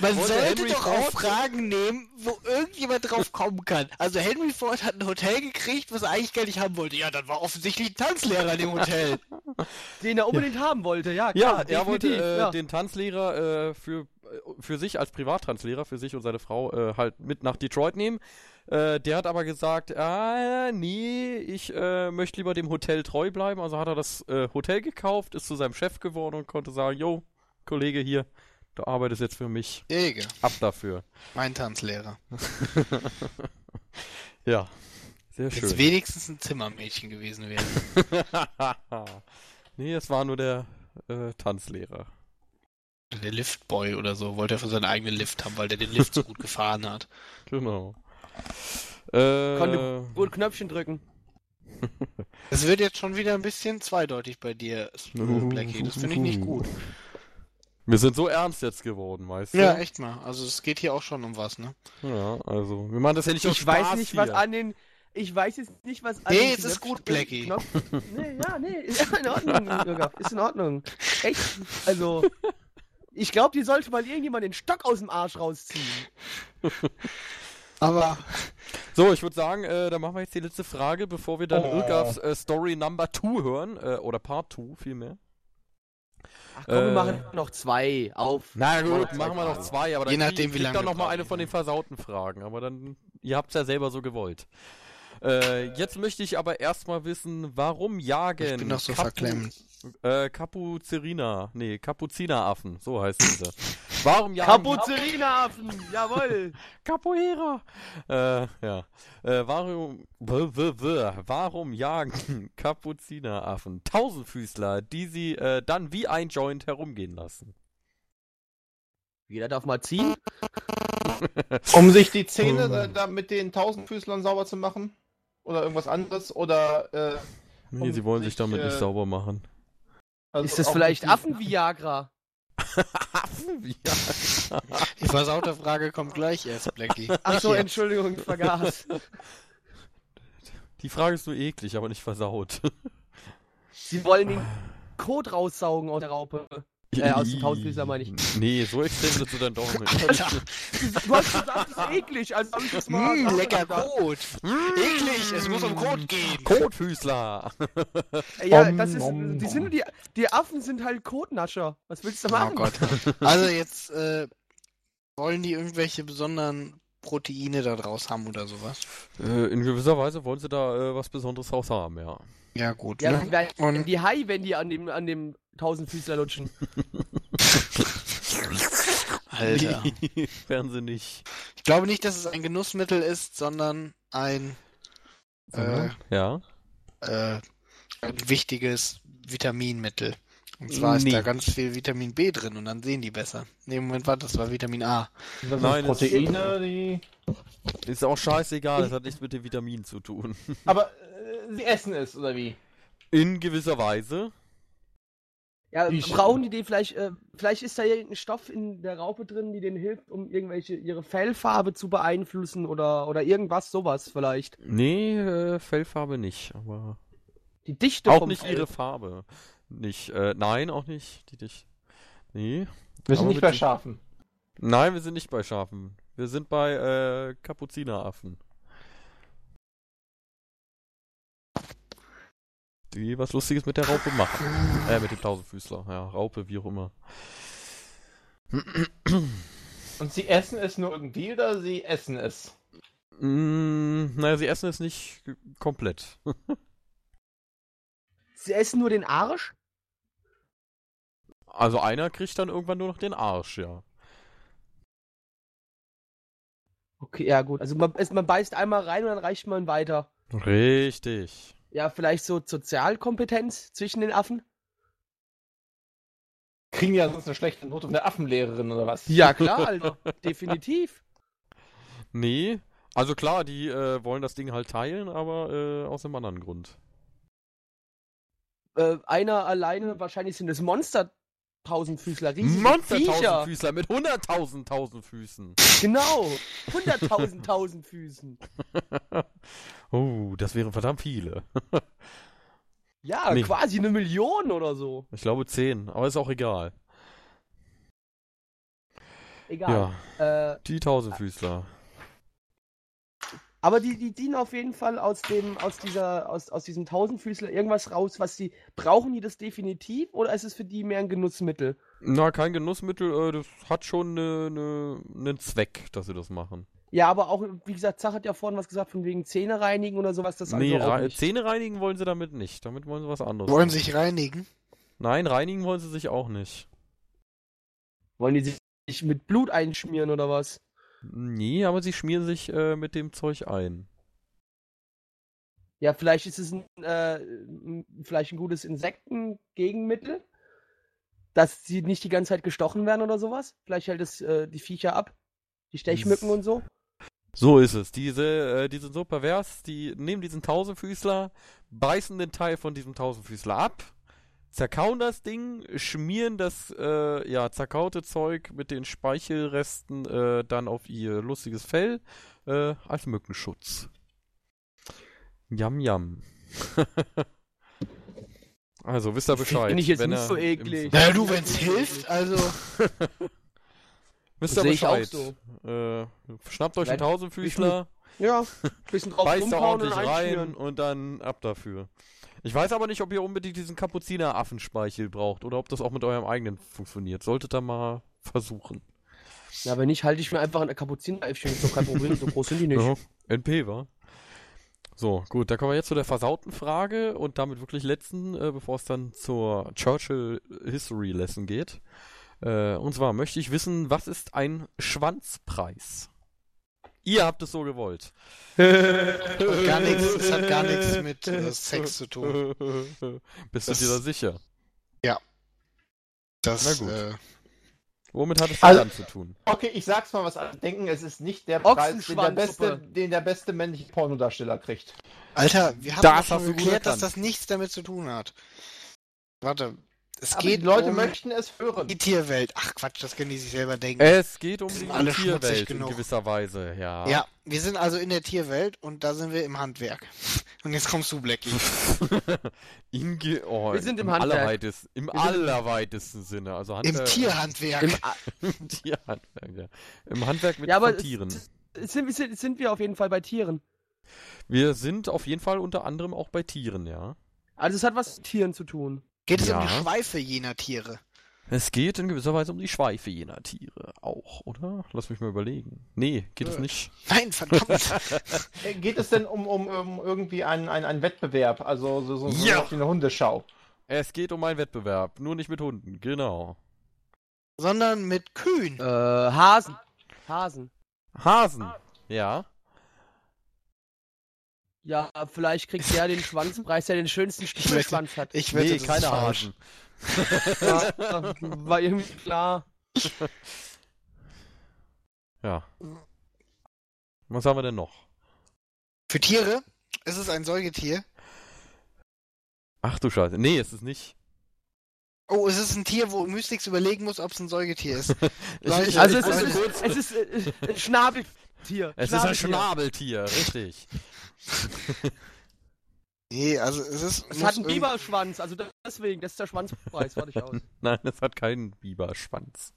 Man sollte Henry doch Ford- auch Fragen nehmen, wo irgendjemand drauf kommen kann. Also Henry Ford hat ein Hotel gekriegt, was er eigentlich gar nicht haben wollte. Ja, dann war offensichtlich ein Tanzlehrer in dem Hotel. Den er unbedingt haben wollte, ja, Ja, klar. er wollte äh, ja. den Tanzlehrer äh, für, für sich als Privattanzlehrer, für sich und seine Frau äh, halt mit nach Detroit nehmen. Äh, der hat aber gesagt, ah, nee, ich äh, möchte lieber dem Hotel treu bleiben. Also hat er das äh, Hotel gekauft, ist zu seinem Chef geworden und konnte sagen, yo, Kollege hier, du arbeitest jetzt für mich. Jäger, Ab dafür. mein Tanzlehrer. Ja, sehr Jetzt schön. wenigstens ein Zimmermädchen gewesen wäre. Nee, es war nur der äh, Tanzlehrer. Der Liftboy oder so, wollte er für seinen eigenen Lift haben, weil der den Lift so gut gefahren hat. Genau. Äh, Konnte gut Knöpfchen drücken. Es wird jetzt schon wieder ein bisschen zweideutig bei dir, Blackie. Das finde ich nicht gut. Wir sind so ernst jetzt geworden, weißt du? Ja, echt mal. Also es geht hier auch schon um was, ne? Ja, also, wir machen das ja nicht aus Ich weiß Spaß nicht, hier. was an den. Ich weiß jetzt nicht, was an Nee, den es ist gut, Blackie. Knopf, nee, ja, nee, ist in Ordnung, Ist in Ordnung. Echt. Also. Ich glaube, die sollte mal irgendjemand den Stock aus dem Arsch rausziehen. Aber So, ich würde sagen, äh, dann machen wir jetzt die letzte Frage, bevor wir dann Oh. Irgafs äh, Story Number 2 hören, äh, oder Part 2 vielmehr. Ach komm, wir Äh. machen noch zwei auf. Na gut, machen wir noch zwei, aber dann Je krieg- nachdem, wie kriegt lange dann noch mal eine von den versauten Fragen, aber dann, ihr habt's ja selber so gewollt. Äh, jetzt möchte ich aber erstmal wissen, warum jagen ich bin doch so verklemmt. äh, Kapuzerina, nee, Kapuzineraffen, so heißt diese. Warum jagen Kapuzerina-Affen, jawohl. Capoeira. Äh, ja. Äh, warum, w, w, w, warum jagen Kapuzineraffen Tausendfüßler, die sie äh, dann wie ein Joint herumgehen lassen? Jeder darf mal ziehen. Um sich die Zähne Hm. äh, da mit den Tausendfüßlern sauber zu machen? Oder irgendwas anderes? Oder äh, Nee, Um sie wollen sich sich, damit nicht äh, sauber machen. also Ist das vielleicht Affen-Viagra? Affen? Ja. Die versaute Frage kommt gleich erst, Blackie. Ach so, Hier. Entschuldigung, ich vergaß. Die Frage ist nur eklig, aber nicht versaut. Sie wollen den Kot raussaugen aus der Raupe. Äh, aus dem Tausendfüßler meine ich. Nee, so extrem willst du dann doch nicht. Alter, Du hast gesagt, das ist eklig, also hab ich das mal. mm, lecker. Kot. Eklig, es muss um Kot gehen. Kotfüßler! Ja, Om, das ist. Die, sind, die, die Affen sind halt Kotnascher. Was willst du Oh machen? Gott. Also jetzt äh, wollen die irgendwelche besonderen Proteine da draus haben oder sowas? Äh, in gewisser Weise wollen sie da äh, was Besonderes raus haben, ja. Ja gut, Ja, ne? dann Und- die Hai, wenn die an dem, an dem Tausendfüßler lutschen. Alter. Werden sie nicht. Ich glaube nicht, dass es ein Genussmittel ist, sondern ein, äh, Ja. äh, ein wichtiges Vitaminmittel. Und zwar ist Nee. da ganz viel Vitamin B drin und dann sehen die besser. Nee, Moment, warte, das war Vitamin A. Das Nein, Proteine, die. Ist auch scheißegal, das hat nichts mit den Vitaminen zu tun. Aber äh, sie essen es, oder wie? In gewisser Weise. Ja, Wie brauchen die den vielleicht, äh, vielleicht ist da irgendein Stoff in der Raupe drin, die denen hilft, um irgendwelche, ihre Fellfarbe zu beeinflussen oder, oder irgendwas, sowas vielleicht. Nee, äh, Fellfarbe nicht, aber. Die Dichte Auch vom nicht Fell. ihre Farbe. Nicht, äh, nein, auch nicht. Die dich. Nee. Wir sind nicht bei Schafen. Nein, wir sind nicht bei Schafen. Wir sind bei äh, Kapuzineraffen. Die was Lustiges mit der Raupe machen. Äh, mit dem Tausendfüßler. Ja, Raupe, wie auch immer. Und sie essen es nur irgendwie oder sie essen es? Mm, naja, sie essen es nicht komplett. Sie essen nur den Arsch? Also einer kriegt dann irgendwann nur noch den Arsch, ja. Okay, ja gut. Also man, es, man beißt einmal rein und dann reicht man weiter. Richtig. Ja, vielleicht so Sozialkompetenz zwischen den Affen? Kriegen die ja sonst eine schlechte Note von der Affenlehrerin oder was? Ja, klar, Alter. Definitiv. Nee. Also klar, die äh, wollen das Ding halt teilen, aber äh, aus einem anderen Grund. Äh, einer alleine, wahrscheinlich sind es Monster Tausendfüßler, riesige Monster Viecher. Tausendfüßler mit 100.000 Tausendfüßen. Genau. 100.000 Tausendfüßen. Oh, das wären verdammt viele. Ja, Nee. quasi eine Million oder so. Ich glaube 10, aber ist auch egal. Egal. Ja, Äh, die Tausendfüßler. Aber die, die dienen auf jeden Fall aus dem, aus dieser, aus, aus diesem Tausendfüßler irgendwas raus, was die. Brauchen die das definitiv oder ist es für die mehr ein Genussmittel? Na, kein Genussmittel, äh, das hat schon ne, ne, einen Zweck, dass sie das machen. Ja, aber auch, wie gesagt, Zach hat ja vorhin was gesagt, von wegen Zähne reinigen oder sowas, das nee, also rei- nicht. Zähne reinigen wollen sie damit nicht. Damit wollen sie was anderes. Wollen machen. sich reinigen? Nein, reinigen wollen sie sich auch nicht. Wollen die sich mit Blut einschmieren oder was? Nee, aber sie schmieren sich äh, mit dem Zeug ein. Ja, vielleicht ist es ein, äh, vielleicht ein gutes Insektengegenmittel, dass sie nicht die ganze Zeit gestochen werden oder sowas. Vielleicht hält es äh, die Viecher ab. Die Stechmücken und so. So ist es. Diese, äh, die sind so pervers, die nehmen diesen Tausendfüßler, beißen den Teil von diesem Tausendfüßler ab, zerkauen das Ding, schmieren das äh, ja, zerkaute Zeug mit den Speichelresten äh, dann auf ihr lustiges Fell äh, als Mückenschutz. Jam, jam. also, wisst ihr Bescheid. Finde ich jetzt wenn nicht so eklig. Naja, du, wenn's hilft, also. Wisst ihr Sehe ich auch Bescheid. so. Äh, schnappt euch einen Tausendfüßler. Ja, bisschen drauf beißt da rumhauen und ordentlich rein und dann ab dafür. Ich weiß aber nicht, ob ihr unbedingt diesen Kapuziner-Affenspeichel braucht oder ob das auch mit eurem eigenen funktioniert. Solltet ihr mal versuchen. Ja, wenn nicht, halte ich mir einfach ein Kapuzineräffchen. Ist doch kein Problem, so groß sind die nicht. Ja, NP, wa? So, gut, da kommen wir jetzt zu der versauten Frage und damit wirklich letzten, äh, bevor es dann zur Churchill History Lesson geht. Äh, und zwar möchte ich wissen, was ist ein Schwanzpreis? Ihr habt es so gewollt. Gar nichts, es hat gar nichts mit äh, Sex zu tun. Bist Das- du dir da sicher? Das, Na gut. Äh, Womit hat es Also- dann zu tun? Okay, ich sag's mal, was alle denken. Es ist nicht der Preis, den der, beste, den der beste männliche Pornodarsteller kriegt. Alter, wir haben Das schon geklärt, dass das nichts damit zu tun hat. Warte, es Aber geht die Leute um möchten es hören. die Tierwelt. Ach Quatsch, das können die sich selber denken. Es geht um die Tierwelt in gewisser Weise, ja. Ja, wir sind also in der Tierwelt und da sind wir im Handwerk. Und jetzt kommst du, Blackie. In ge oh, Wir sind im im Handwerk. allerweitesten, im im- allerweitesten Sinne. Also Im Handwerk, Tierhandwerk. Im, Im Tierhandwerk, ja. Im Handwerk mit ja, aber Tieren. sind, sind, sind wir auf jeden Fall bei Tieren. Wir sind auf jeden Fall unter anderem auch bei Tieren, ja. Also es hat was mit Tieren zu tun. Geht es um Ja. die Schweife jener Tiere? Es geht in gewisser Weise um die Schweife jener Tiere auch, oder? Lass mich mal überlegen. Nee, geht es Äh. nicht. Nein, verdammt. Äh, Geht es denn um, um, um irgendwie einen, einen, einen Wettbewerb? Also so, so, so Ja. eine Hundeschau? Es geht um einen Wettbewerb, nur nicht mit Hunden, genau. Sondern mit Kühen. Äh, Hasen. Hasen. Hasen, ja. Ja, vielleicht kriegt der den Schwanzpreis, der den schönsten Stiefelschwanz hat. Ich wette, Nee, keine. Hasen. Ja, war irgendwie klar. Ja. Was haben wir denn noch? Für Tiere ist es ein Säugetier. Ach du Scheiße. Nee, ist es nicht. Oh, es ist ein Tier, wo Mystix überlegen muss, ob es ein Säugetier ist. Also ich es ist, wollte es ist, es ist äh, ein Schnabeltier. Es ist ein Schnabeltier. Richtig. Nee, also es ist. Es hat einen Biberschwanz, also deswegen, das ist der Schwanzpreis, warte ich aus. Nein, es hat keinen Biberschwanz.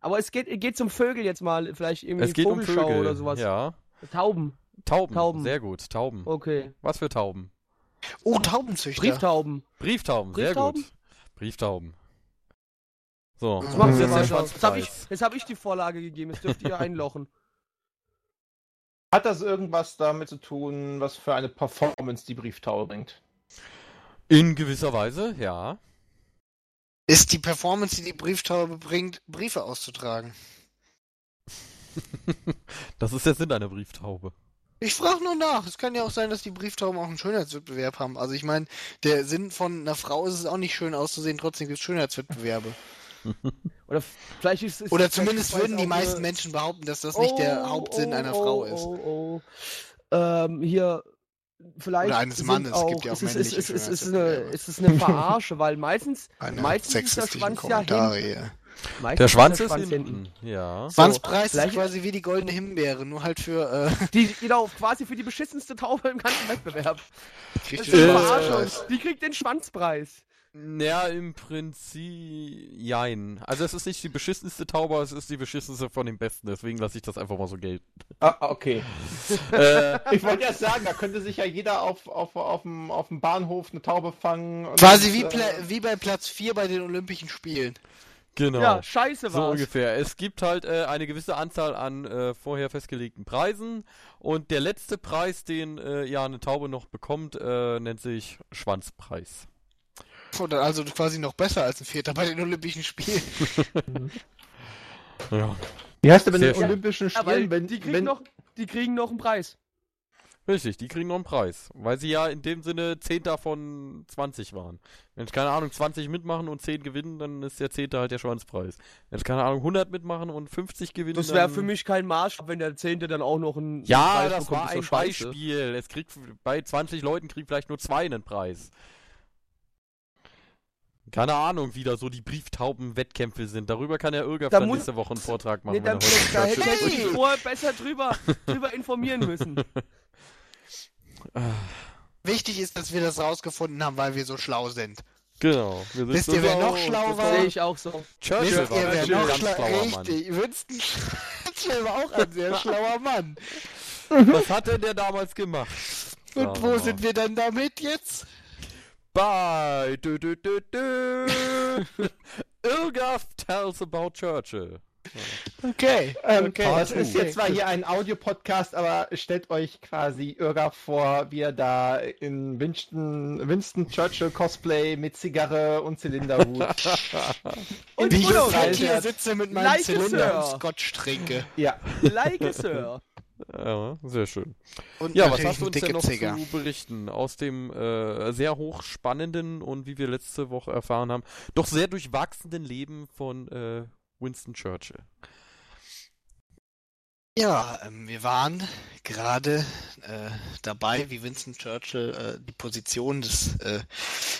Aber es geht, geht zum Vögel jetzt mal, vielleicht irgendwie Es geht um Vogelschau Vögel. oder sowas. Ja. Tauben, Tauben. Tauben. Sehr gut. Tauben. okay. Was für Tauben? Oh, Taubenzüchter. Brieftauben. Brieftauben. Sehr Brieftauben? gut. Brieftaauben. So, Das wir jetzt der weiter. Das habe ich, hab ich die Vorlage gegeben, das dürft ihr einlochen. Hat das irgendwas damit zu tun, was für eine Performance die Brieftaube bringt? In gewisser Weise, ja. Ist die Performance, die die Brieftaube bringt, Briefe auszutragen? das ist der Sinn einer Brieftaube. Ich frage nur nach. Es kann ja auch sein, dass die Brieftauben auch einen Schönheitswettbewerb haben. Also ich meine, der Sinn von einer Frau ist es auch nicht schön auszusehen, trotzdem gibt es Schönheitswettbewerbe. Oder vielleicht ist es. Oder zumindest würden die meisten eine- Menschen behaupten, dass das nicht der Hauptsinn oh, einer oh, Frau oh, ist. Oh, oh. Ähm, hier. Vielleicht Oder eines Mannes, es Auch, gibt ja auch es ist, es, männliche ist, es, ist eine, es ist eine Verarsche, weil meistens, Eine meistens ist der Schwanz ja hinten. Meistens Der Schwanz der ist Schwanz hinten. Ja. So, Schwanzpreis ist quasi wie die goldene Himbeere, nur halt für äh, Die, genau, quasi für die beschissenste Taube im ganzen Wettbewerb. kriegt Das ist Äh. Die kriegt den Schwanzpreis. Ja, im Prinzip. Jein. Also, es ist nicht die beschissenste Taube, es ist die beschissenste von den besten. Deswegen lasse ich das einfach mal so gelten. Ah, okay. äh, Ich wollte erst sagen, da könnte sich ja jeder auf, auf, auf, dem, auf dem Bahnhof eine Taube fangen. und, Quasi wie, äh, wie bei Platz 4 bei den Olympischen Spielen. genau. Ja, scheiße So war's. ungefähr. Es gibt halt äh, eine gewisse Anzahl an äh, vorher festgelegten Preisen und der letzte Preis, den äh, ja eine Taube noch bekommt, äh, nennt sich Schwanzpreis. Oder also quasi noch besser als ein Vierter bei den Olympischen Spielen. Ja. Wie heißt der bei den schön. Olympischen Spielen? wenn, die, kriegen wenn, noch, die kriegen noch einen Preis. Richtig, die kriegen noch einen Preis. Weil sie ja in dem Sinne Zehnter von 20 waren. Wenn ich keine Ahnung 20 mitmachen und 10 gewinnen, dann ist der Zehnte halt der Schwanzpreis. Wenn ich keine Ahnung 100 mitmachen und 50 gewinnen, Das wäre dann... für mich kein Maßstab, wenn der Zehnte dann auch noch einen Ja, Preis das bekommt, war ein scheiße. Beispiel. Es kriegt bei 20 Leuten kriegt vielleicht nur zwei einen Preis. Keine Ahnung, wie da so die Brieftauben-Wettkämpfe sind. Darüber kann ja Da dann muss- nächste Woche einen Vortrag machen. Nee, da im hätte Churchill ich mich vorher besser drüber, drüber informieren müssen. Wichtig ist, dass wir das rausgefunden haben, weil wir so schlau sind. Genau. Wir sind Wisst ihr, so wer noch schlau das war? Sehe ich auch so. Churchill Wisst war ihr, wer ein noch ganz schlau schlauer Mann. Richtig, Winston Churchill war auch ein sehr schlauer Mann. Was hat denn der damals gemacht? Und wo mal. sind wir dann damit jetzt? Bei dü, dü, dü, dü. Irgaf tells about Churchill. Okay. Ähm, okay. das ist jetzt zwar hier ein Audiopodcast, aber stellt euch quasi Irga vor, wie er da in Winston, Winston Churchill Cosplay mit Zigarre und Zylinderhut. Und Wie ich hier sitze mit meinem Like, Zylinder und Scotch trinke. ja. like it, Sir. Ja, sehr schön. Und Ja, was hast du uns denn noch Zigarre. zu berichten aus dem äh, sehr hochspannenden und wie wir letzte Woche erfahren haben, doch sehr durchwachsenen Leben von äh, Winston Churchill? Ja, ähm, wir waren gerade äh, dabei, wie Winston Churchill äh, die Position des äh,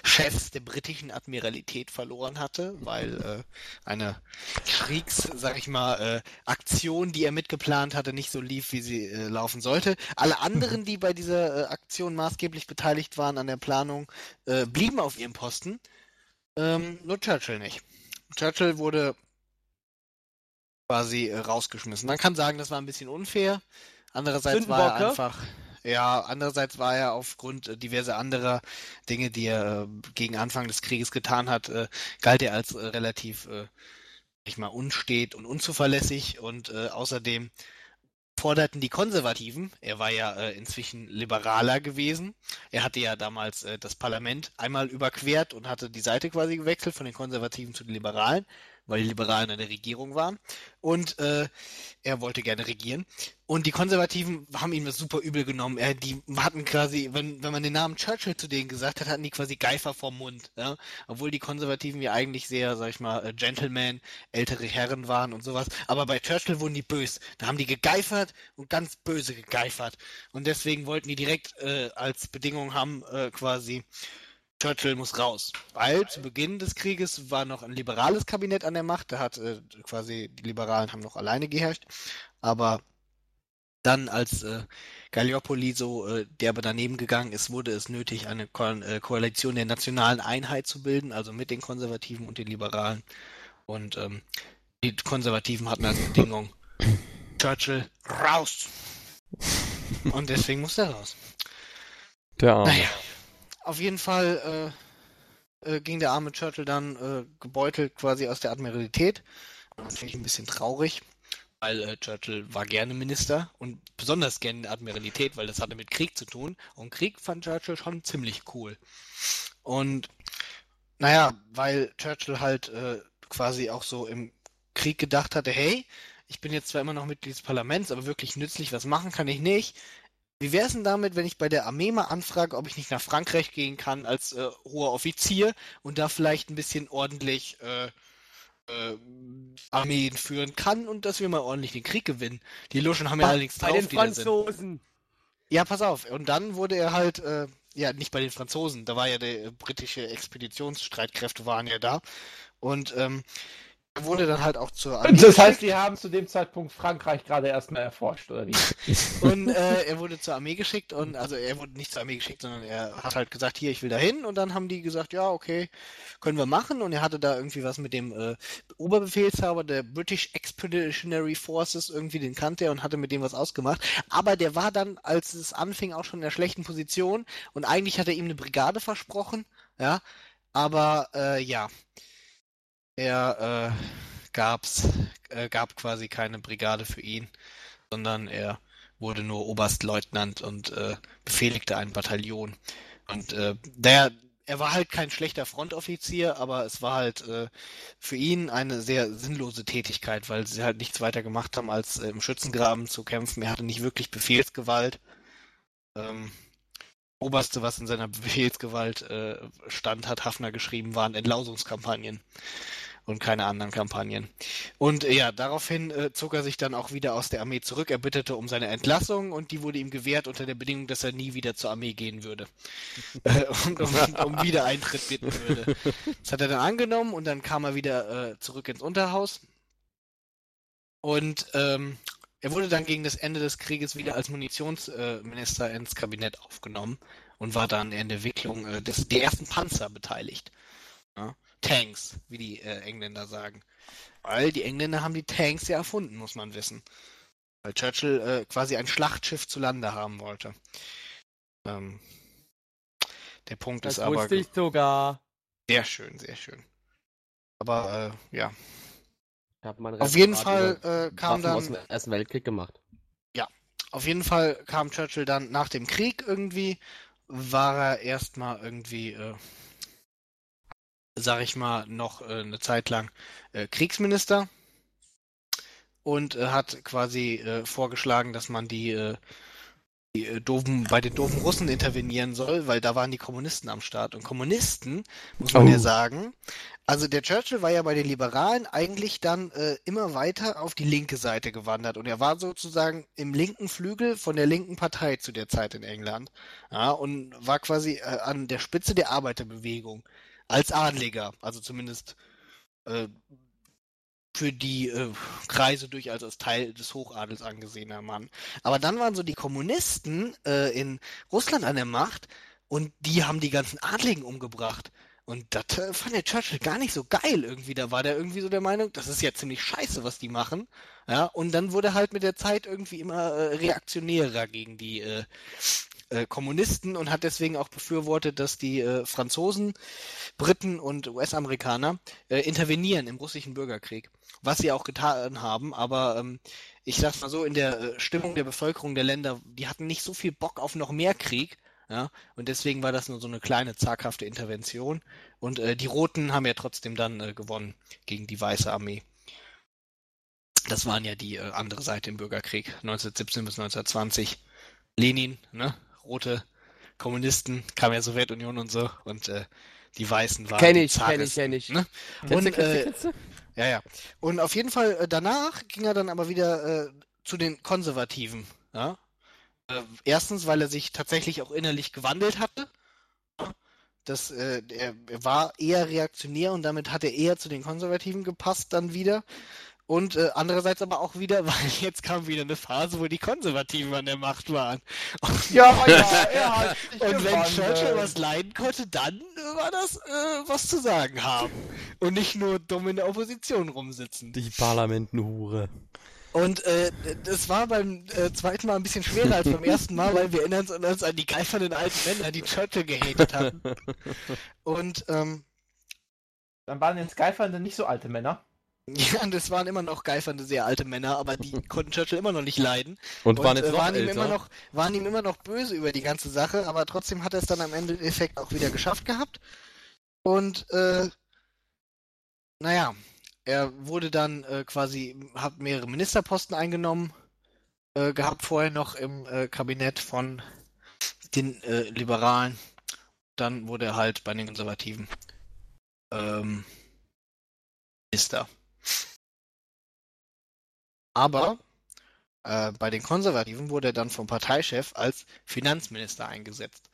Chefs der britischen Admiralität verloren hatte, weil äh, eine Kriegs, sag ich mal, äh, Aktion, die er mitgeplant hatte, nicht so lief, wie sie äh, laufen sollte. Alle anderen, die bei dieser Aktion maßgeblich beteiligt waren an der Planung, blieben auf ihrem Posten. Ähm, nur Churchill nicht. Churchill wurde quasi äh, rausgeschmissen. Man kann sagen, das war ein bisschen unfair. Andererseits war er ne? einfach, ja, andererseits war er aufgrund äh, diverser anderer Dinge, die er äh, gegen Anfang des Krieges getan hat, galt er als relativ, ich mal, unstet und unzuverlässig und außerdem forderten die Konservativen, er war ja äh, inzwischen liberaler gewesen, er hatte ja damals äh, das Parlament einmal überquert und hatte die Seite quasi gewechselt von den Konservativen zu den Liberalen, weil die Liberalen in der Regierung waren. Und äh, er wollte gerne regieren. Und die Konservativen haben ihm das super übel genommen. Er, die hatten quasi, wenn, wenn man den Namen Churchill zu denen gesagt hat, hatten die quasi Geifer vorm Mund. Ja? Obwohl die Konservativen ja eigentlich sehr, sag ich mal, äh, Gentlemen, ältere Herren waren und sowas. Aber bei Churchill wurden die bös. Da haben die gegeifert und ganz böse gegeifert. Und deswegen wollten die direkt äh, als Bedingung haben, äh, quasi, Churchill muss raus. Weil zu Beginn des Krieges war noch ein liberales Kabinett an der Macht. Da hat äh, quasi die Liberalen haben noch alleine geherrscht. Aber dann, als äh, Gallipoli so äh, derbe daneben gegangen ist, wurde es nötig, eine Ko äh, Koalition der nationalen Einheit zu bilden, also mit den Konservativen und den Liberalen. Und ähm, die Konservativen hatten als Bedingung Churchill raus. Und deswegen muss er raus. Der Arme. Naja, auf jeden Fall äh, äh, ging der arme Churchill dann äh, gebeutelt quasi aus der Admiralität. Natürlich ein bisschen traurig, weil äh, Churchill war gerne Minister und besonders gerne in der Admiralität, weil das hatte mit Krieg zu tun. Und Krieg fand Churchill schon ziemlich cool. Und naja, weil Churchill halt äh, quasi auch so im Krieg gedacht hatte, hey, ich bin jetzt zwar immer noch Mitglied des Parlaments, aber wirklich nützlich was machen kann ich nicht. Wie wäre es denn damit, wenn ich bei der Armee mal anfrage, ob ich nicht nach Frankreich gehen kann als äh, hoher Offizier und da vielleicht ein bisschen ordentlich äh, äh, Armeen führen kann und dass wir mal ordentlich den Krieg gewinnen? Die Luschen haben ja allerdings Bei drauf, den die da sind. Franzosen. Ja, pass auf. Und dann wurde er halt, äh, ja, nicht bei den Franzosen, da war ja der britische Expeditionsstreitkräfte waren ja da. Und ähm, er wurde dann halt auch zur Armee Das heißt, die haben zu dem Zeitpunkt Frankreich gerade erstmal erforscht, oder wie? Und äh, er wurde zur Armee geschickt und also er wurde nicht zur Armee geschickt, sondern er hat halt gesagt, hier, ich will dahin und dann haben die gesagt, ja, okay, können wir machen. Und er hatte da irgendwie was mit dem äh, Oberbefehlshaber der British Expeditionary Forces, irgendwie den kannte er und hatte mit dem was ausgemacht, aber der war dann, als es anfing, auch schon in einer schlechten Position. Und eigentlich hat er ihm eine Brigade versprochen, ja, aber äh, ja, er äh, gab's, äh, gab quasi keine Brigade für ihn, sondern er wurde nur Oberstleutnant und äh, befehligte ein Bataillon. Und äh, der, er war halt kein schlechter Frontoffizier, aber es war halt äh, für ihn eine sehr sinnlose Tätigkeit, weil sie halt nichts weiter gemacht haben, als äh, im Schützengraben zu kämpfen. Er hatte nicht wirklich Befehlsgewalt. ähm, Oberste, was in seiner Befehlsgewalt äh, stand, hat Hafner geschrieben, waren Entlausungskampagnen und keine anderen Kampagnen. Und äh, ja, daraufhin äh, zog er sich dann auch wieder aus der Armee zurück. Er bittete um seine Entlassung und die wurde ihm gewährt unter der Bedingung, dass er nie wieder zur Armee gehen würde. äh, und um, um Wiedereintritt bitten würde. Das hat er dann angenommen und dann kam er wieder äh, zurück ins Unterhaus. Und ähm, er wurde dann gegen das Ende des Krieges wieder als Munitionsminister ins Kabinett aufgenommen und war dann in der Entwicklung äh, des, der ersten Panzer beteiligt. Ja? Tanks, wie die äh, Engländer sagen. Weil die Engländer haben die Tanks ja erfunden, muss man wissen. Weil Churchill äh, quasi ein Schlachtschiff zu Lande haben wollte. Ähm, der Punkt Das ist aber wusste ich sogar. sehr schön, sehr schön. Aber äh, ja, auf jeden Fall äh, kam Waffen aus dann dem Ersten Weltkrieg gemacht. Auf jeden Fall kam Churchill dann nach dem Krieg irgendwie, war er erstmal irgendwie, äh, sag ich mal, noch äh, eine Zeit lang äh, Kriegsminister und äh, hat quasi äh, vorgeschlagen, dass man die, äh, die äh, doofen, bei den doofen Russen intervenieren soll, weil da waren die Kommunisten am Start. Und Kommunisten, muss man Oh. ja sagen, also der Churchill war ja bei den Liberalen eigentlich dann immer weiter auf die linke Seite gewandert und er war sozusagen im linken Flügel von der linken Partei zu der Zeit in England. Ja, und war quasi an der Spitze der Arbeiterbewegung als Adliger, also zumindest äh, für die äh, Kreise durchaus als Teil des Hochadels angesehener Mann. Aber dann waren so die Kommunisten äh, in Russland an der Macht und die haben die ganzen Adligen umgebracht. Und das äh, fand der Churchill gar nicht so geil irgendwie. Da war der irgendwie so der Meinung, das ist ja ziemlich scheiße, was die machen. Ja, und dann wurde halt mit der Zeit irgendwie immer äh, reaktionärer gegen die äh, Kommunisten und hat deswegen auch befürwortet, dass die äh, Franzosen, Briten und US-Amerikaner äh, intervenieren im russischen Bürgerkrieg. Was sie auch getan haben, aber ähm, ich sag's mal so, in der äh, Stimmung der Bevölkerung der Länder, die hatten nicht so viel Bock auf noch mehr Krieg. Ja, und deswegen war das nur so eine kleine zaghafte Intervention. Und äh, die Roten haben ja trotzdem dann äh, gewonnen gegen die Weiße Armee. Das waren ja die äh, andere Seite im Bürgerkrieg, 1917 bis 1920. Lenin, ne? Rote Kommunisten, kam ja Sowjetunion und so, und äh, die Weißen waren Kenn die ich, kenn ich, Zaristen, kenn ich. Ne? Und, äh, ja, ja. Und auf jeden Fall äh, danach ging er dann aber wieder äh, zu den Konservativen. Ja? Äh, erstens, weil er sich tatsächlich auch innerlich gewandelt hatte. Das, äh, er war eher reaktionär und damit hat er eher zu den Konservativen gepasst dann wieder. Und äh, andererseits aber auch wieder, weil jetzt kam wieder eine Phase, wo die Konservativen an der Macht waren. Und, Ja, ja, sich und wenn. Churchill was leiden konnte, dann war das äh, was zu sagen haben. Und nicht nur dumm in der Opposition rumsitzen. Die Parlamentenhure. Und äh, das war beim äh, zweiten Mal ein bisschen schwerer als beim ersten Mal, weil wir erinnern uns an die geifernden alten Männer, die Churchill gehatet hatten. Und ähm, Dann waren in Skyfire nicht so alte Männer. Ja, und es waren immer noch geifernde, sehr alte Männer, aber die konnten Churchill immer noch nicht leiden. Und, waren jetzt äh, noch waren, ihm älter. immer noch, waren ihm immer noch böse über die ganze Sache, aber trotzdem hat er es dann am Ende Effekt auch wieder geschafft gehabt. Und äh, naja, er wurde dann äh, quasi, hat mehrere Ministerposten eingenommen, äh, gehabt vorher noch im äh, Kabinett von den äh, Liberalen. Dann wurde er halt bei den Konservativen ähm, Minister. Aber äh, bei den Konservativen wurde er dann vom Parteichef als Finanzminister eingesetzt.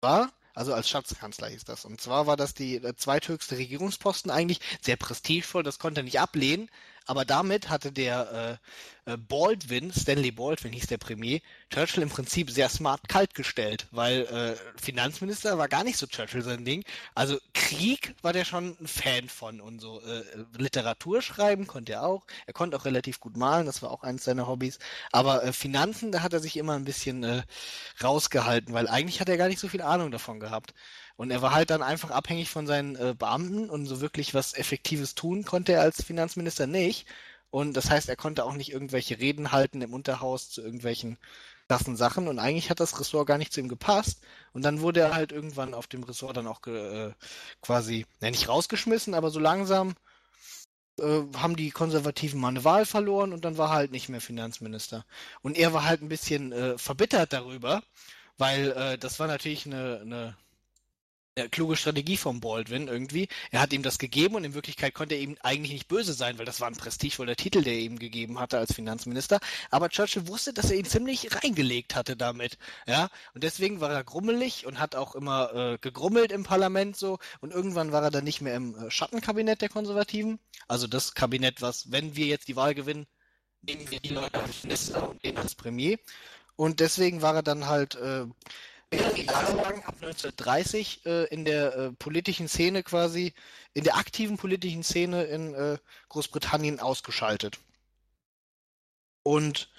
War, also als Schatzkanzler hieß das. Und zwar war das die äh, zweithöchste Regierungsposten eigentlich, sehr prestigevoll, das konnte er nicht ablehnen. Aber damit hatte der äh, äh, Baldwin, Stanley Baldwin hieß der Premier, Churchill im Prinzip sehr smart kalt gestellt, weil äh, Finanzminister war gar nicht so Churchill sein Ding. Also Krieg war der schon ein Fan von und so äh, Literatur schreiben konnte er auch. Er konnte auch relativ gut malen, das war auch eines seiner Hobbys. Aber äh, Finanzen, da hat er sich immer ein bisschen äh, rausgehalten, weil eigentlich hat er gar nicht so viel Ahnung davon gehabt. Und er war halt dann einfach abhängig von seinen äh, Beamten und so wirklich was Effektives tun konnte er als Finanzminister nicht. Und das heißt, er konnte auch nicht irgendwelche Reden halten im Unterhaus zu irgendwelchen krassen Sachen. Und eigentlich hat das Ressort gar nicht zu ihm gepasst. Und dann wurde er halt irgendwann auf dem Ressort dann auch äh, quasi, ne, nicht rausgeschmissen, aber so langsam äh, haben die Konservativen mal eine Wahl verloren und dann war er halt nicht mehr Finanzminister. Und er war halt ein bisschen äh, verbittert darüber, Weil äh, das war natürlich eine, eine, eine kluge Strategie von Baldwin irgendwie. Er hat ihm das gegeben und in Wirklichkeit konnte er ihm eigentlich nicht böse sein, weil das war ein prestigevoller Titel, der er ihm gegeben hatte als Finanzminister. Aber Churchill wusste, dass er ihn ziemlich reingelegt hatte damit. Ja, und deswegen war er grummelig und hat auch immer äh, gegrummelt im Parlament so. Und irgendwann war er dann nicht mehr im äh, Schattenkabinett der Konservativen. Also das Kabinett, was, wenn wir jetzt die Wahl gewinnen, nehmen wir die Leute als Minister und den als Premier. Und deswegen war er dann halt äh, ab 1930 äh, in der äh, politischen Szene quasi, in der aktiven politischen Szene in äh, Großbritannien ausgeschaltet. Und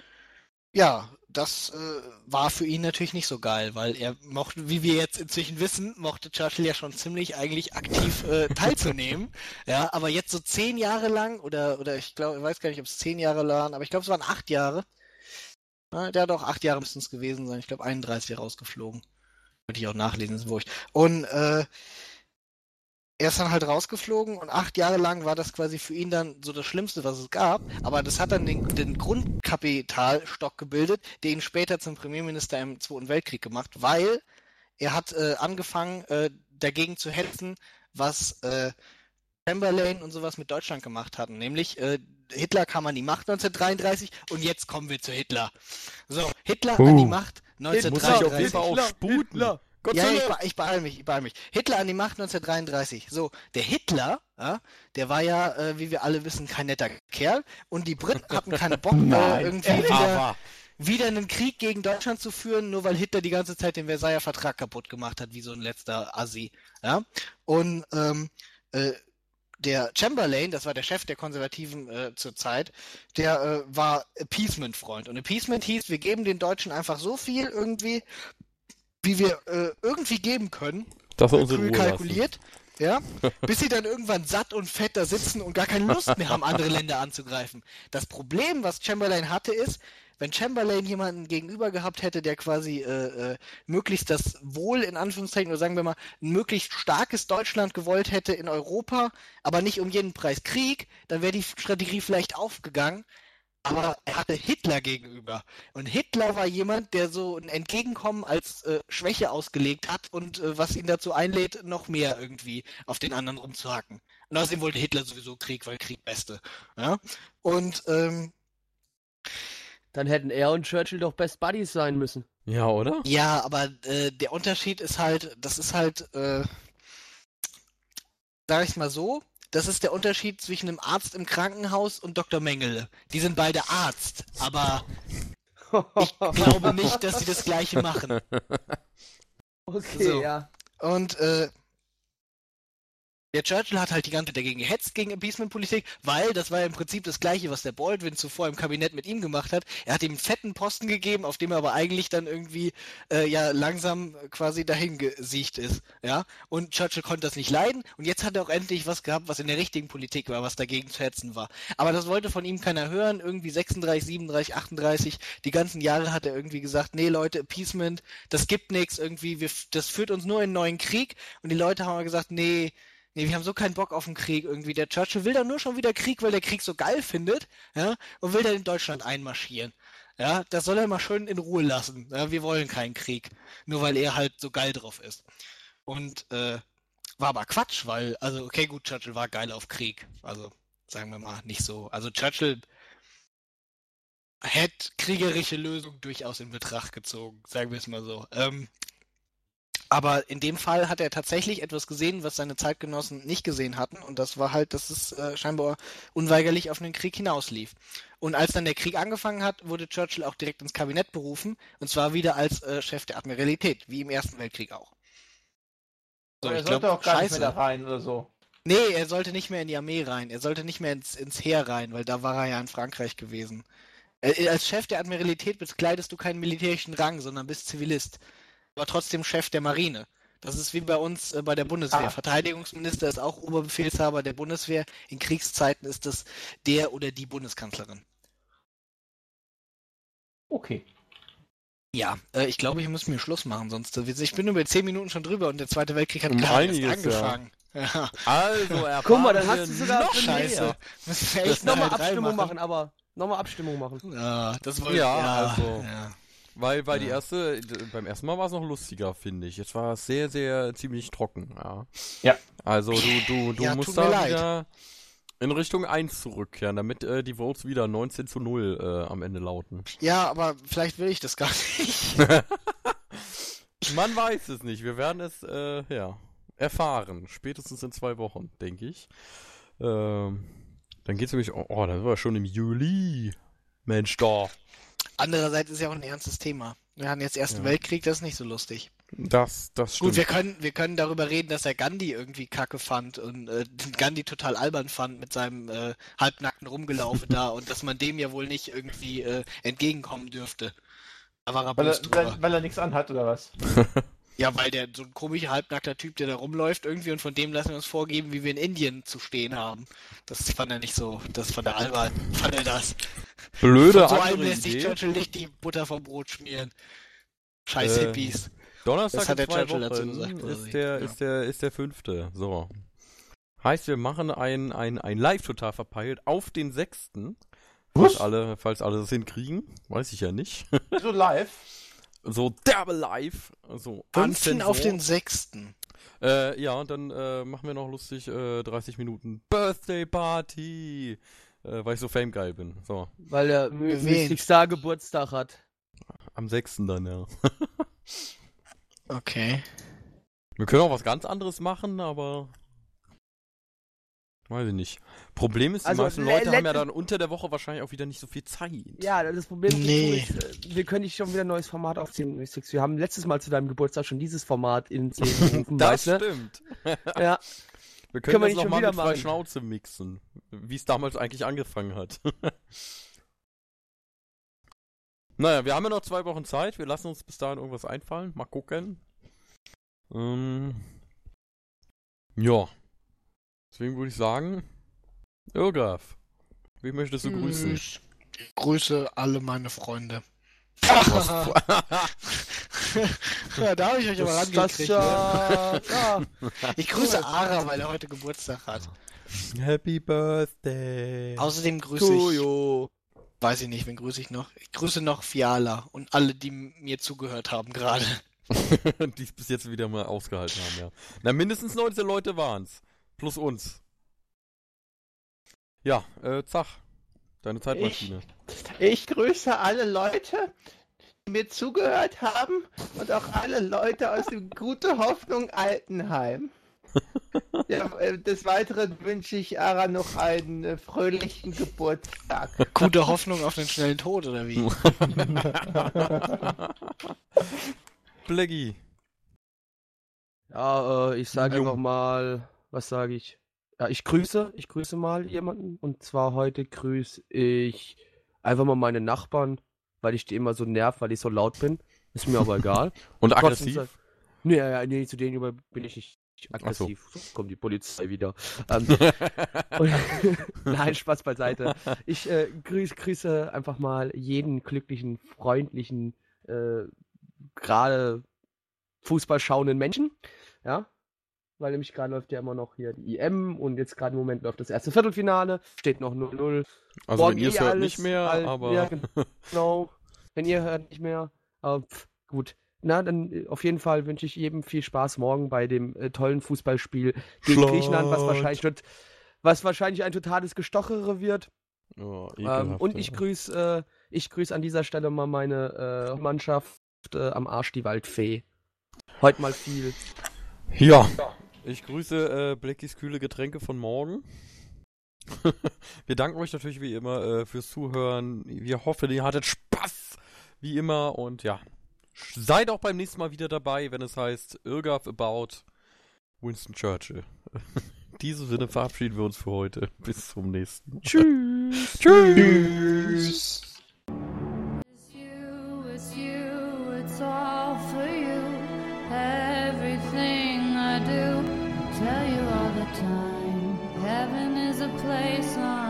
ja, das äh, war für ihn natürlich nicht so geil, weil er mochte, wie wir jetzt inzwischen wissen, mochte Churchill ja schon ziemlich eigentlich aktiv äh, teilzunehmen. ja, aber jetzt so zehn Jahre lang oder oder ich glaube, ich weiß gar nicht, ob es zehn Jahre waren, aber ich glaube, es waren acht Jahre. Ja, der hat auch acht Jahre müssten es gewesen sein. Ich glaube, 31 wäre rausgeflogen. Würde ich auch nachlesen, ist wurscht. Und äh, er ist dann halt rausgeflogen und acht Jahre lang war das quasi für ihn dann so das Schlimmste, was es gab. Aber das hat dann den, den Grundkapitalstock gebildet, der ihn später zum Premierminister im Zweiten Weltkrieg gemacht, weil er hat äh, angefangen, äh, dagegen zu hetzen, was äh, Chamberlain und sowas mit Deutschland gemacht hatten. Nämlich, äh, Hitler kam an die Macht 1933 und jetzt kommen wir zu Hitler. So, Hitler Uh. an die Macht Muss ich auf jeden 1933. Fall auch sputen. Gott Ja, sei ich, Dank. be- ich beeil mich, ich beeil mich. Hitler an die Macht 1933. So, der Hitler, ja, der war ja, äh, wie wir alle wissen, kein netter Kerl. Und die Briten hatten keinen Bock, äh, Nein. irgendwie wieder, wieder einen Krieg gegen Deutschland zu führen, nur weil Hitler die ganze Zeit den Versailler Vertrag kaputt gemacht hat, wie so ein letzter Assi. Ja? Und ähm, äh, der Chamberlain, das war der Chef der Konservativen äh, zur Zeit, der äh, war Appeasement-Freund. Und Appeasement hieß, wir geben den Deutschen einfach so viel irgendwie, wie wir äh, irgendwie geben können, dass er uns in kühl Ruhe lassen. kalkuliert, ja, bis sie dann irgendwann satt und fett da sitzen und gar keine Lust mehr haben, andere Länder anzugreifen. Das Problem, was Chamberlain hatte, ist, wenn Chamberlain jemanden gegenüber gehabt hätte, der quasi äh, äh, möglichst das Wohl in Anführungszeichen oder sagen wir mal ein möglichst starkes Deutschland gewollt hätte in Europa, aber nicht um jeden Preis Krieg, dann wäre die Strategie vielleicht aufgegangen. Aber er hatte Hitler gegenüber. Und Hitler war jemand, der so ein Entgegenkommen als äh, Schwäche ausgelegt hat und äh, was ihn dazu einlädt, noch mehr irgendwie auf den anderen rumzuhacken. Und außerdem wollte Hitler sowieso Krieg, weil Krieg Beste. Ja? Und ähm, Dann hätten er und Churchill doch Best Buddies sein müssen. Ja, oder? ja, aber äh, der Unterschied ist halt, das ist halt, äh, sag ich mal so, das ist der Unterschied zwischen einem Arzt im Krankenhaus und Dr. Mengele. Die sind beide Arzt, aber ich glaube nicht, dass sie das Gleiche machen. Okay, So. ja. Und äh, der Churchill hat halt die ganze Zeit dagegen gehetzt, gegen Appeasement-Politik, weil das war ja im Prinzip das Gleiche, was der Baldwin zuvor im Kabinett mit ihm gemacht hat. Er hat ihm einen fetten Posten gegeben, auf dem er aber eigentlich dann irgendwie äh, ja langsam quasi dahin gesiegt ist. Ja? Und Churchill konnte das nicht leiden und jetzt hat er auch endlich was gehabt, was in der richtigen Politik war, was dagegen zu hetzen war. Aber das wollte von ihm keiner hören, irgendwie 36, 37, 38, die ganzen Jahre hat er irgendwie gesagt, nee Leute, Appeasement, das gibt nichts, irgendwie, wir, das führt uns nur in einen neuen Krieg und die Leute haben gesagt, nee, Nee, wir haben so keinen Bock auf den Krieg irgendwie. Der Churchill will dann nur schon wieder Krieg, weil der Krieg so geil findet, ja, und will dann in Deutschland einmarschieren. Ja, das soll er mal schön in Ruhe lassen. Ja, wir wollen keinen Krieg. Nur weil er halt so geil drauf ist. Und äh, war aber Quatsch, weil, also, okay, gut, Churchill war geil auf Krieg. Also, sagen wir mal, nicht so. Also Churchill hätte kriegerische Lösungen durchaus in Betracht gezogen, sagen wir es mal so. Ähm, aber in dem Fall hat er tatsächlich etwas gesehen, was seine Zeitgenossen nicht gesehen hatten. Und das war halt, dass es äh, scheinbar unweigerlich auf einen Krieg hinauslief. Und als dann der Krieg angefangen hat, wurde Churchill auch direkt ins Kabinett berufen. Und zwar wieder als äh, Chef der Admiralität, wie im Ersten Weltkrieg auch. So, er sollte glaub, auch gar nicht scheiße. mehr da rein oder so. Nee, er sollte nicht mehr in die Armee rein. Er sollte nicht mehr ins, ins Heer rein, weil da war er ja in Frankreich gewesen. Äh, Als Chef der Admiralität bekleidest du keinen militärischen Rang, sondern bist Zivilist. Aber trotzdem Chef der Marine. Das ist wie bei uns äh, bei der Bundeswehr. Ah. Verteidigungsminister ist auch Oberbefehlshaber der Bundeswehr. In Kriegszeiten ist das der oder die Bundeskanzlerin. Okay. Ja, äh, ich glaube, ich muss mir Schluss machen, sonst. äh, Ich bin über zehn Minuten schon drüber und der Zweite Weltkrieg hat Um gerade erst einiges, ja. angefangen. Ja. Also, Guck mal, dann hast du sogar noch Scheiße. Müssen wir echt Nochmal Abstimmung machen, aber nochmal Abstimmung machen. Ja, das wollte Ja, ja, also. Ja. Weil, weil die Ja. erste, d- beim ersten Mal war es noch lustiger, finde ich. Jetzt war es sehr, sehr ziemlich trocken, ja. Ja. Also du, du, du Ja, musst da leid. wieder in Richtung 1 zurückkehren, damit äh, die Votes wieder 19 zu 0 äh, am Ende lauten. Ja, aber vielleicht will ich das gar nicht. Man weiß es nicht. Wir werden es, äh, ja, erfahren. Spätestens in zwei Wochen, denke ich. Ähm, dann geht's nämlich, oh, oh, das war schon im Juli. Mensch, da. Andererseits ist ja auch ein ernstes Thema. Wir haben jetzt Ersten Ja. Weltkrieg, das ist nicht so lustig. Das, das stimmt. Gut, wir können, wir können darüber reden, dass er Gandhi irgendwie kacke fand und äh, den Gandhi total albern fand mit seinem äh, halbnackten Rumgelaufe da und dass man dem ja wohl nicht irgendwie äh, entgegenkommen dürfte. Da war er Weil er, weil, weil er nichts anhat, oder was? Ja, weil der so ein komischer halbnackter Typ, der da rumläuft irgendwie und von dem lassen wir uns vorgeben, wie wir in Indien zu stehen haben. Das fand er nicht so, das fand er albern, fand er das. Blöde Von so einem andere lässt sich Idee. Churchill nicht die Butter vom Brot schmieren. Scheiß Äh, Hippies. Donnerstag Das hat der zwei Churchill dazu Wochen gesagt, ist der, Ja. ist der, ist der fünfte. So. Heißt, wir machen ein, ein, ein Live total verpeilt auf den sechsten. Falls Was? alle, falls alle das hinkriegen. Weiß ich ja nicht. So live? So derbe live. So 15 auf den unzensiert. sechsten. Äh, ja, und dann äh, machen wir noch lustig äh, 30 Minuten Birthday Party. Äh, weil ich so famegeil bin. So. Weil er Für My- wen? Mystic Star Geburtstag hat. Am sechsten dann, ja. Okay. Wir können auch was ganz anderes machen, aber. Weiß ich nicht. Problem ist, die Also, meisten le- Leute haben ja dann unter der Woche wahrscheinlich auch wieder nicht so viel Zeit. Ja, das Problem Nee. ist, äh, wir können nicht schon wieder ein neues Format aufziehen. Wir haben letztes Mal zu deinem Geburtstag schon dieses Format ins Leben gerufen, das weißt stimmt. Ja, Wir Können können wir das nicht schon nochmal wieder mit machen. Schnauze mixen. Wie es damals eigentlich angefangen hat. naja, wir haben ja noch zwei Wochen Zeit. Wir lassen uns bis dahin irgendwas einfallen. Mal gucken. Ähm, ja. Deswegen würde ich sagen, Irgaf, wie möchtest du grüßen? Ich grüße alle meine Freunde. Was- ja, da habe ich euch aber rangekriegt. ne? ja, ja. Ich grüße Ara, weil er heute Geburtstag hat. Happy Birthday. Außerdem grüße ich, Toyo. weiß ich nicht, wen grüße ich noch? Ich grüße noch Fiala und alle, die mir zugehört haben gerade. die es bis jetzt wieder mal ausgehalten haben, ja. Na, mindestens 19 Leute waren's. Plus uns. Ja, äh, Zach. Deine Zeitmaschine. Ich grüße alle Leute, die mir zugehört haben und auch alle Leute aus dem Gute Hoffnung Altenheim. Ja, äh, des Weiteren wünsche ich Ara noch einen äh, fröhlichen Geburtstag. Gute Hoffnung auf den schnellen Tod, oder wie? Blackie. Ja, äh, ich sage einfach mal, was sage ich? Ja, ich grüße, ich grüße mal jemanden. Und zwar heute grüße ich einfach mal meine Nachbarn, weil ich die immer so nerv, weil ich so laut bin. Ist mir aber egal. Und Trotzdem aggressiv? sag- Nee, ja, nee, zu denen bin ich nicht aggressiv. So. kommt die Polizei wieder. Ähm, und, nein, Spaß beiseite. Ich äh, grüß, grüße einfach mal jeden glücklichen, freundlichen, äh, gerade Fußball schauenden Menschen. Ja. Weil nämlich gerade läuft ja immer noch hier die EM und jetzt gerade im Moment läuft das erste Viertelfinale. Steht noch 0-0. also Morgen wenn ihr es eh hört, nicht mehr, alt- aber... ja, Genau. Wenn ihr hört, nicht mehr. Aber pff, gut. Na, dann äh, auf jeden Fall wünsche ich jedem viel Spaß morgen bei dem äh, tollen Fußballspiel gegen Schlag. Griechenland, was wahrscheinlich, tot- was wahrscheinlich ein totales Gestochere wird. Oh, Ähm, und ich grüße äh, ich grüß an dieser Stelle mal meine äh, Mannschaft äh, am Arsch, die Waldfee. Heute mal viel. Ja. Ich grüße äh, Blackies kühle Getränke von morgen. wir danken euch natürlich wie immer äh, fürs Zuhören. Wir hoffen, ihr hattet Spaß, wie immer. Und ja, seid auch beim nächsten Mal wieder dabei, wenn es heißt Irrgaf About Winston Churchill. In diesem Sinne verabschieden wir uns für heute. Bis zum nächsten. Mal. Tschüss. Tschüss. It's you, it's you, it's place on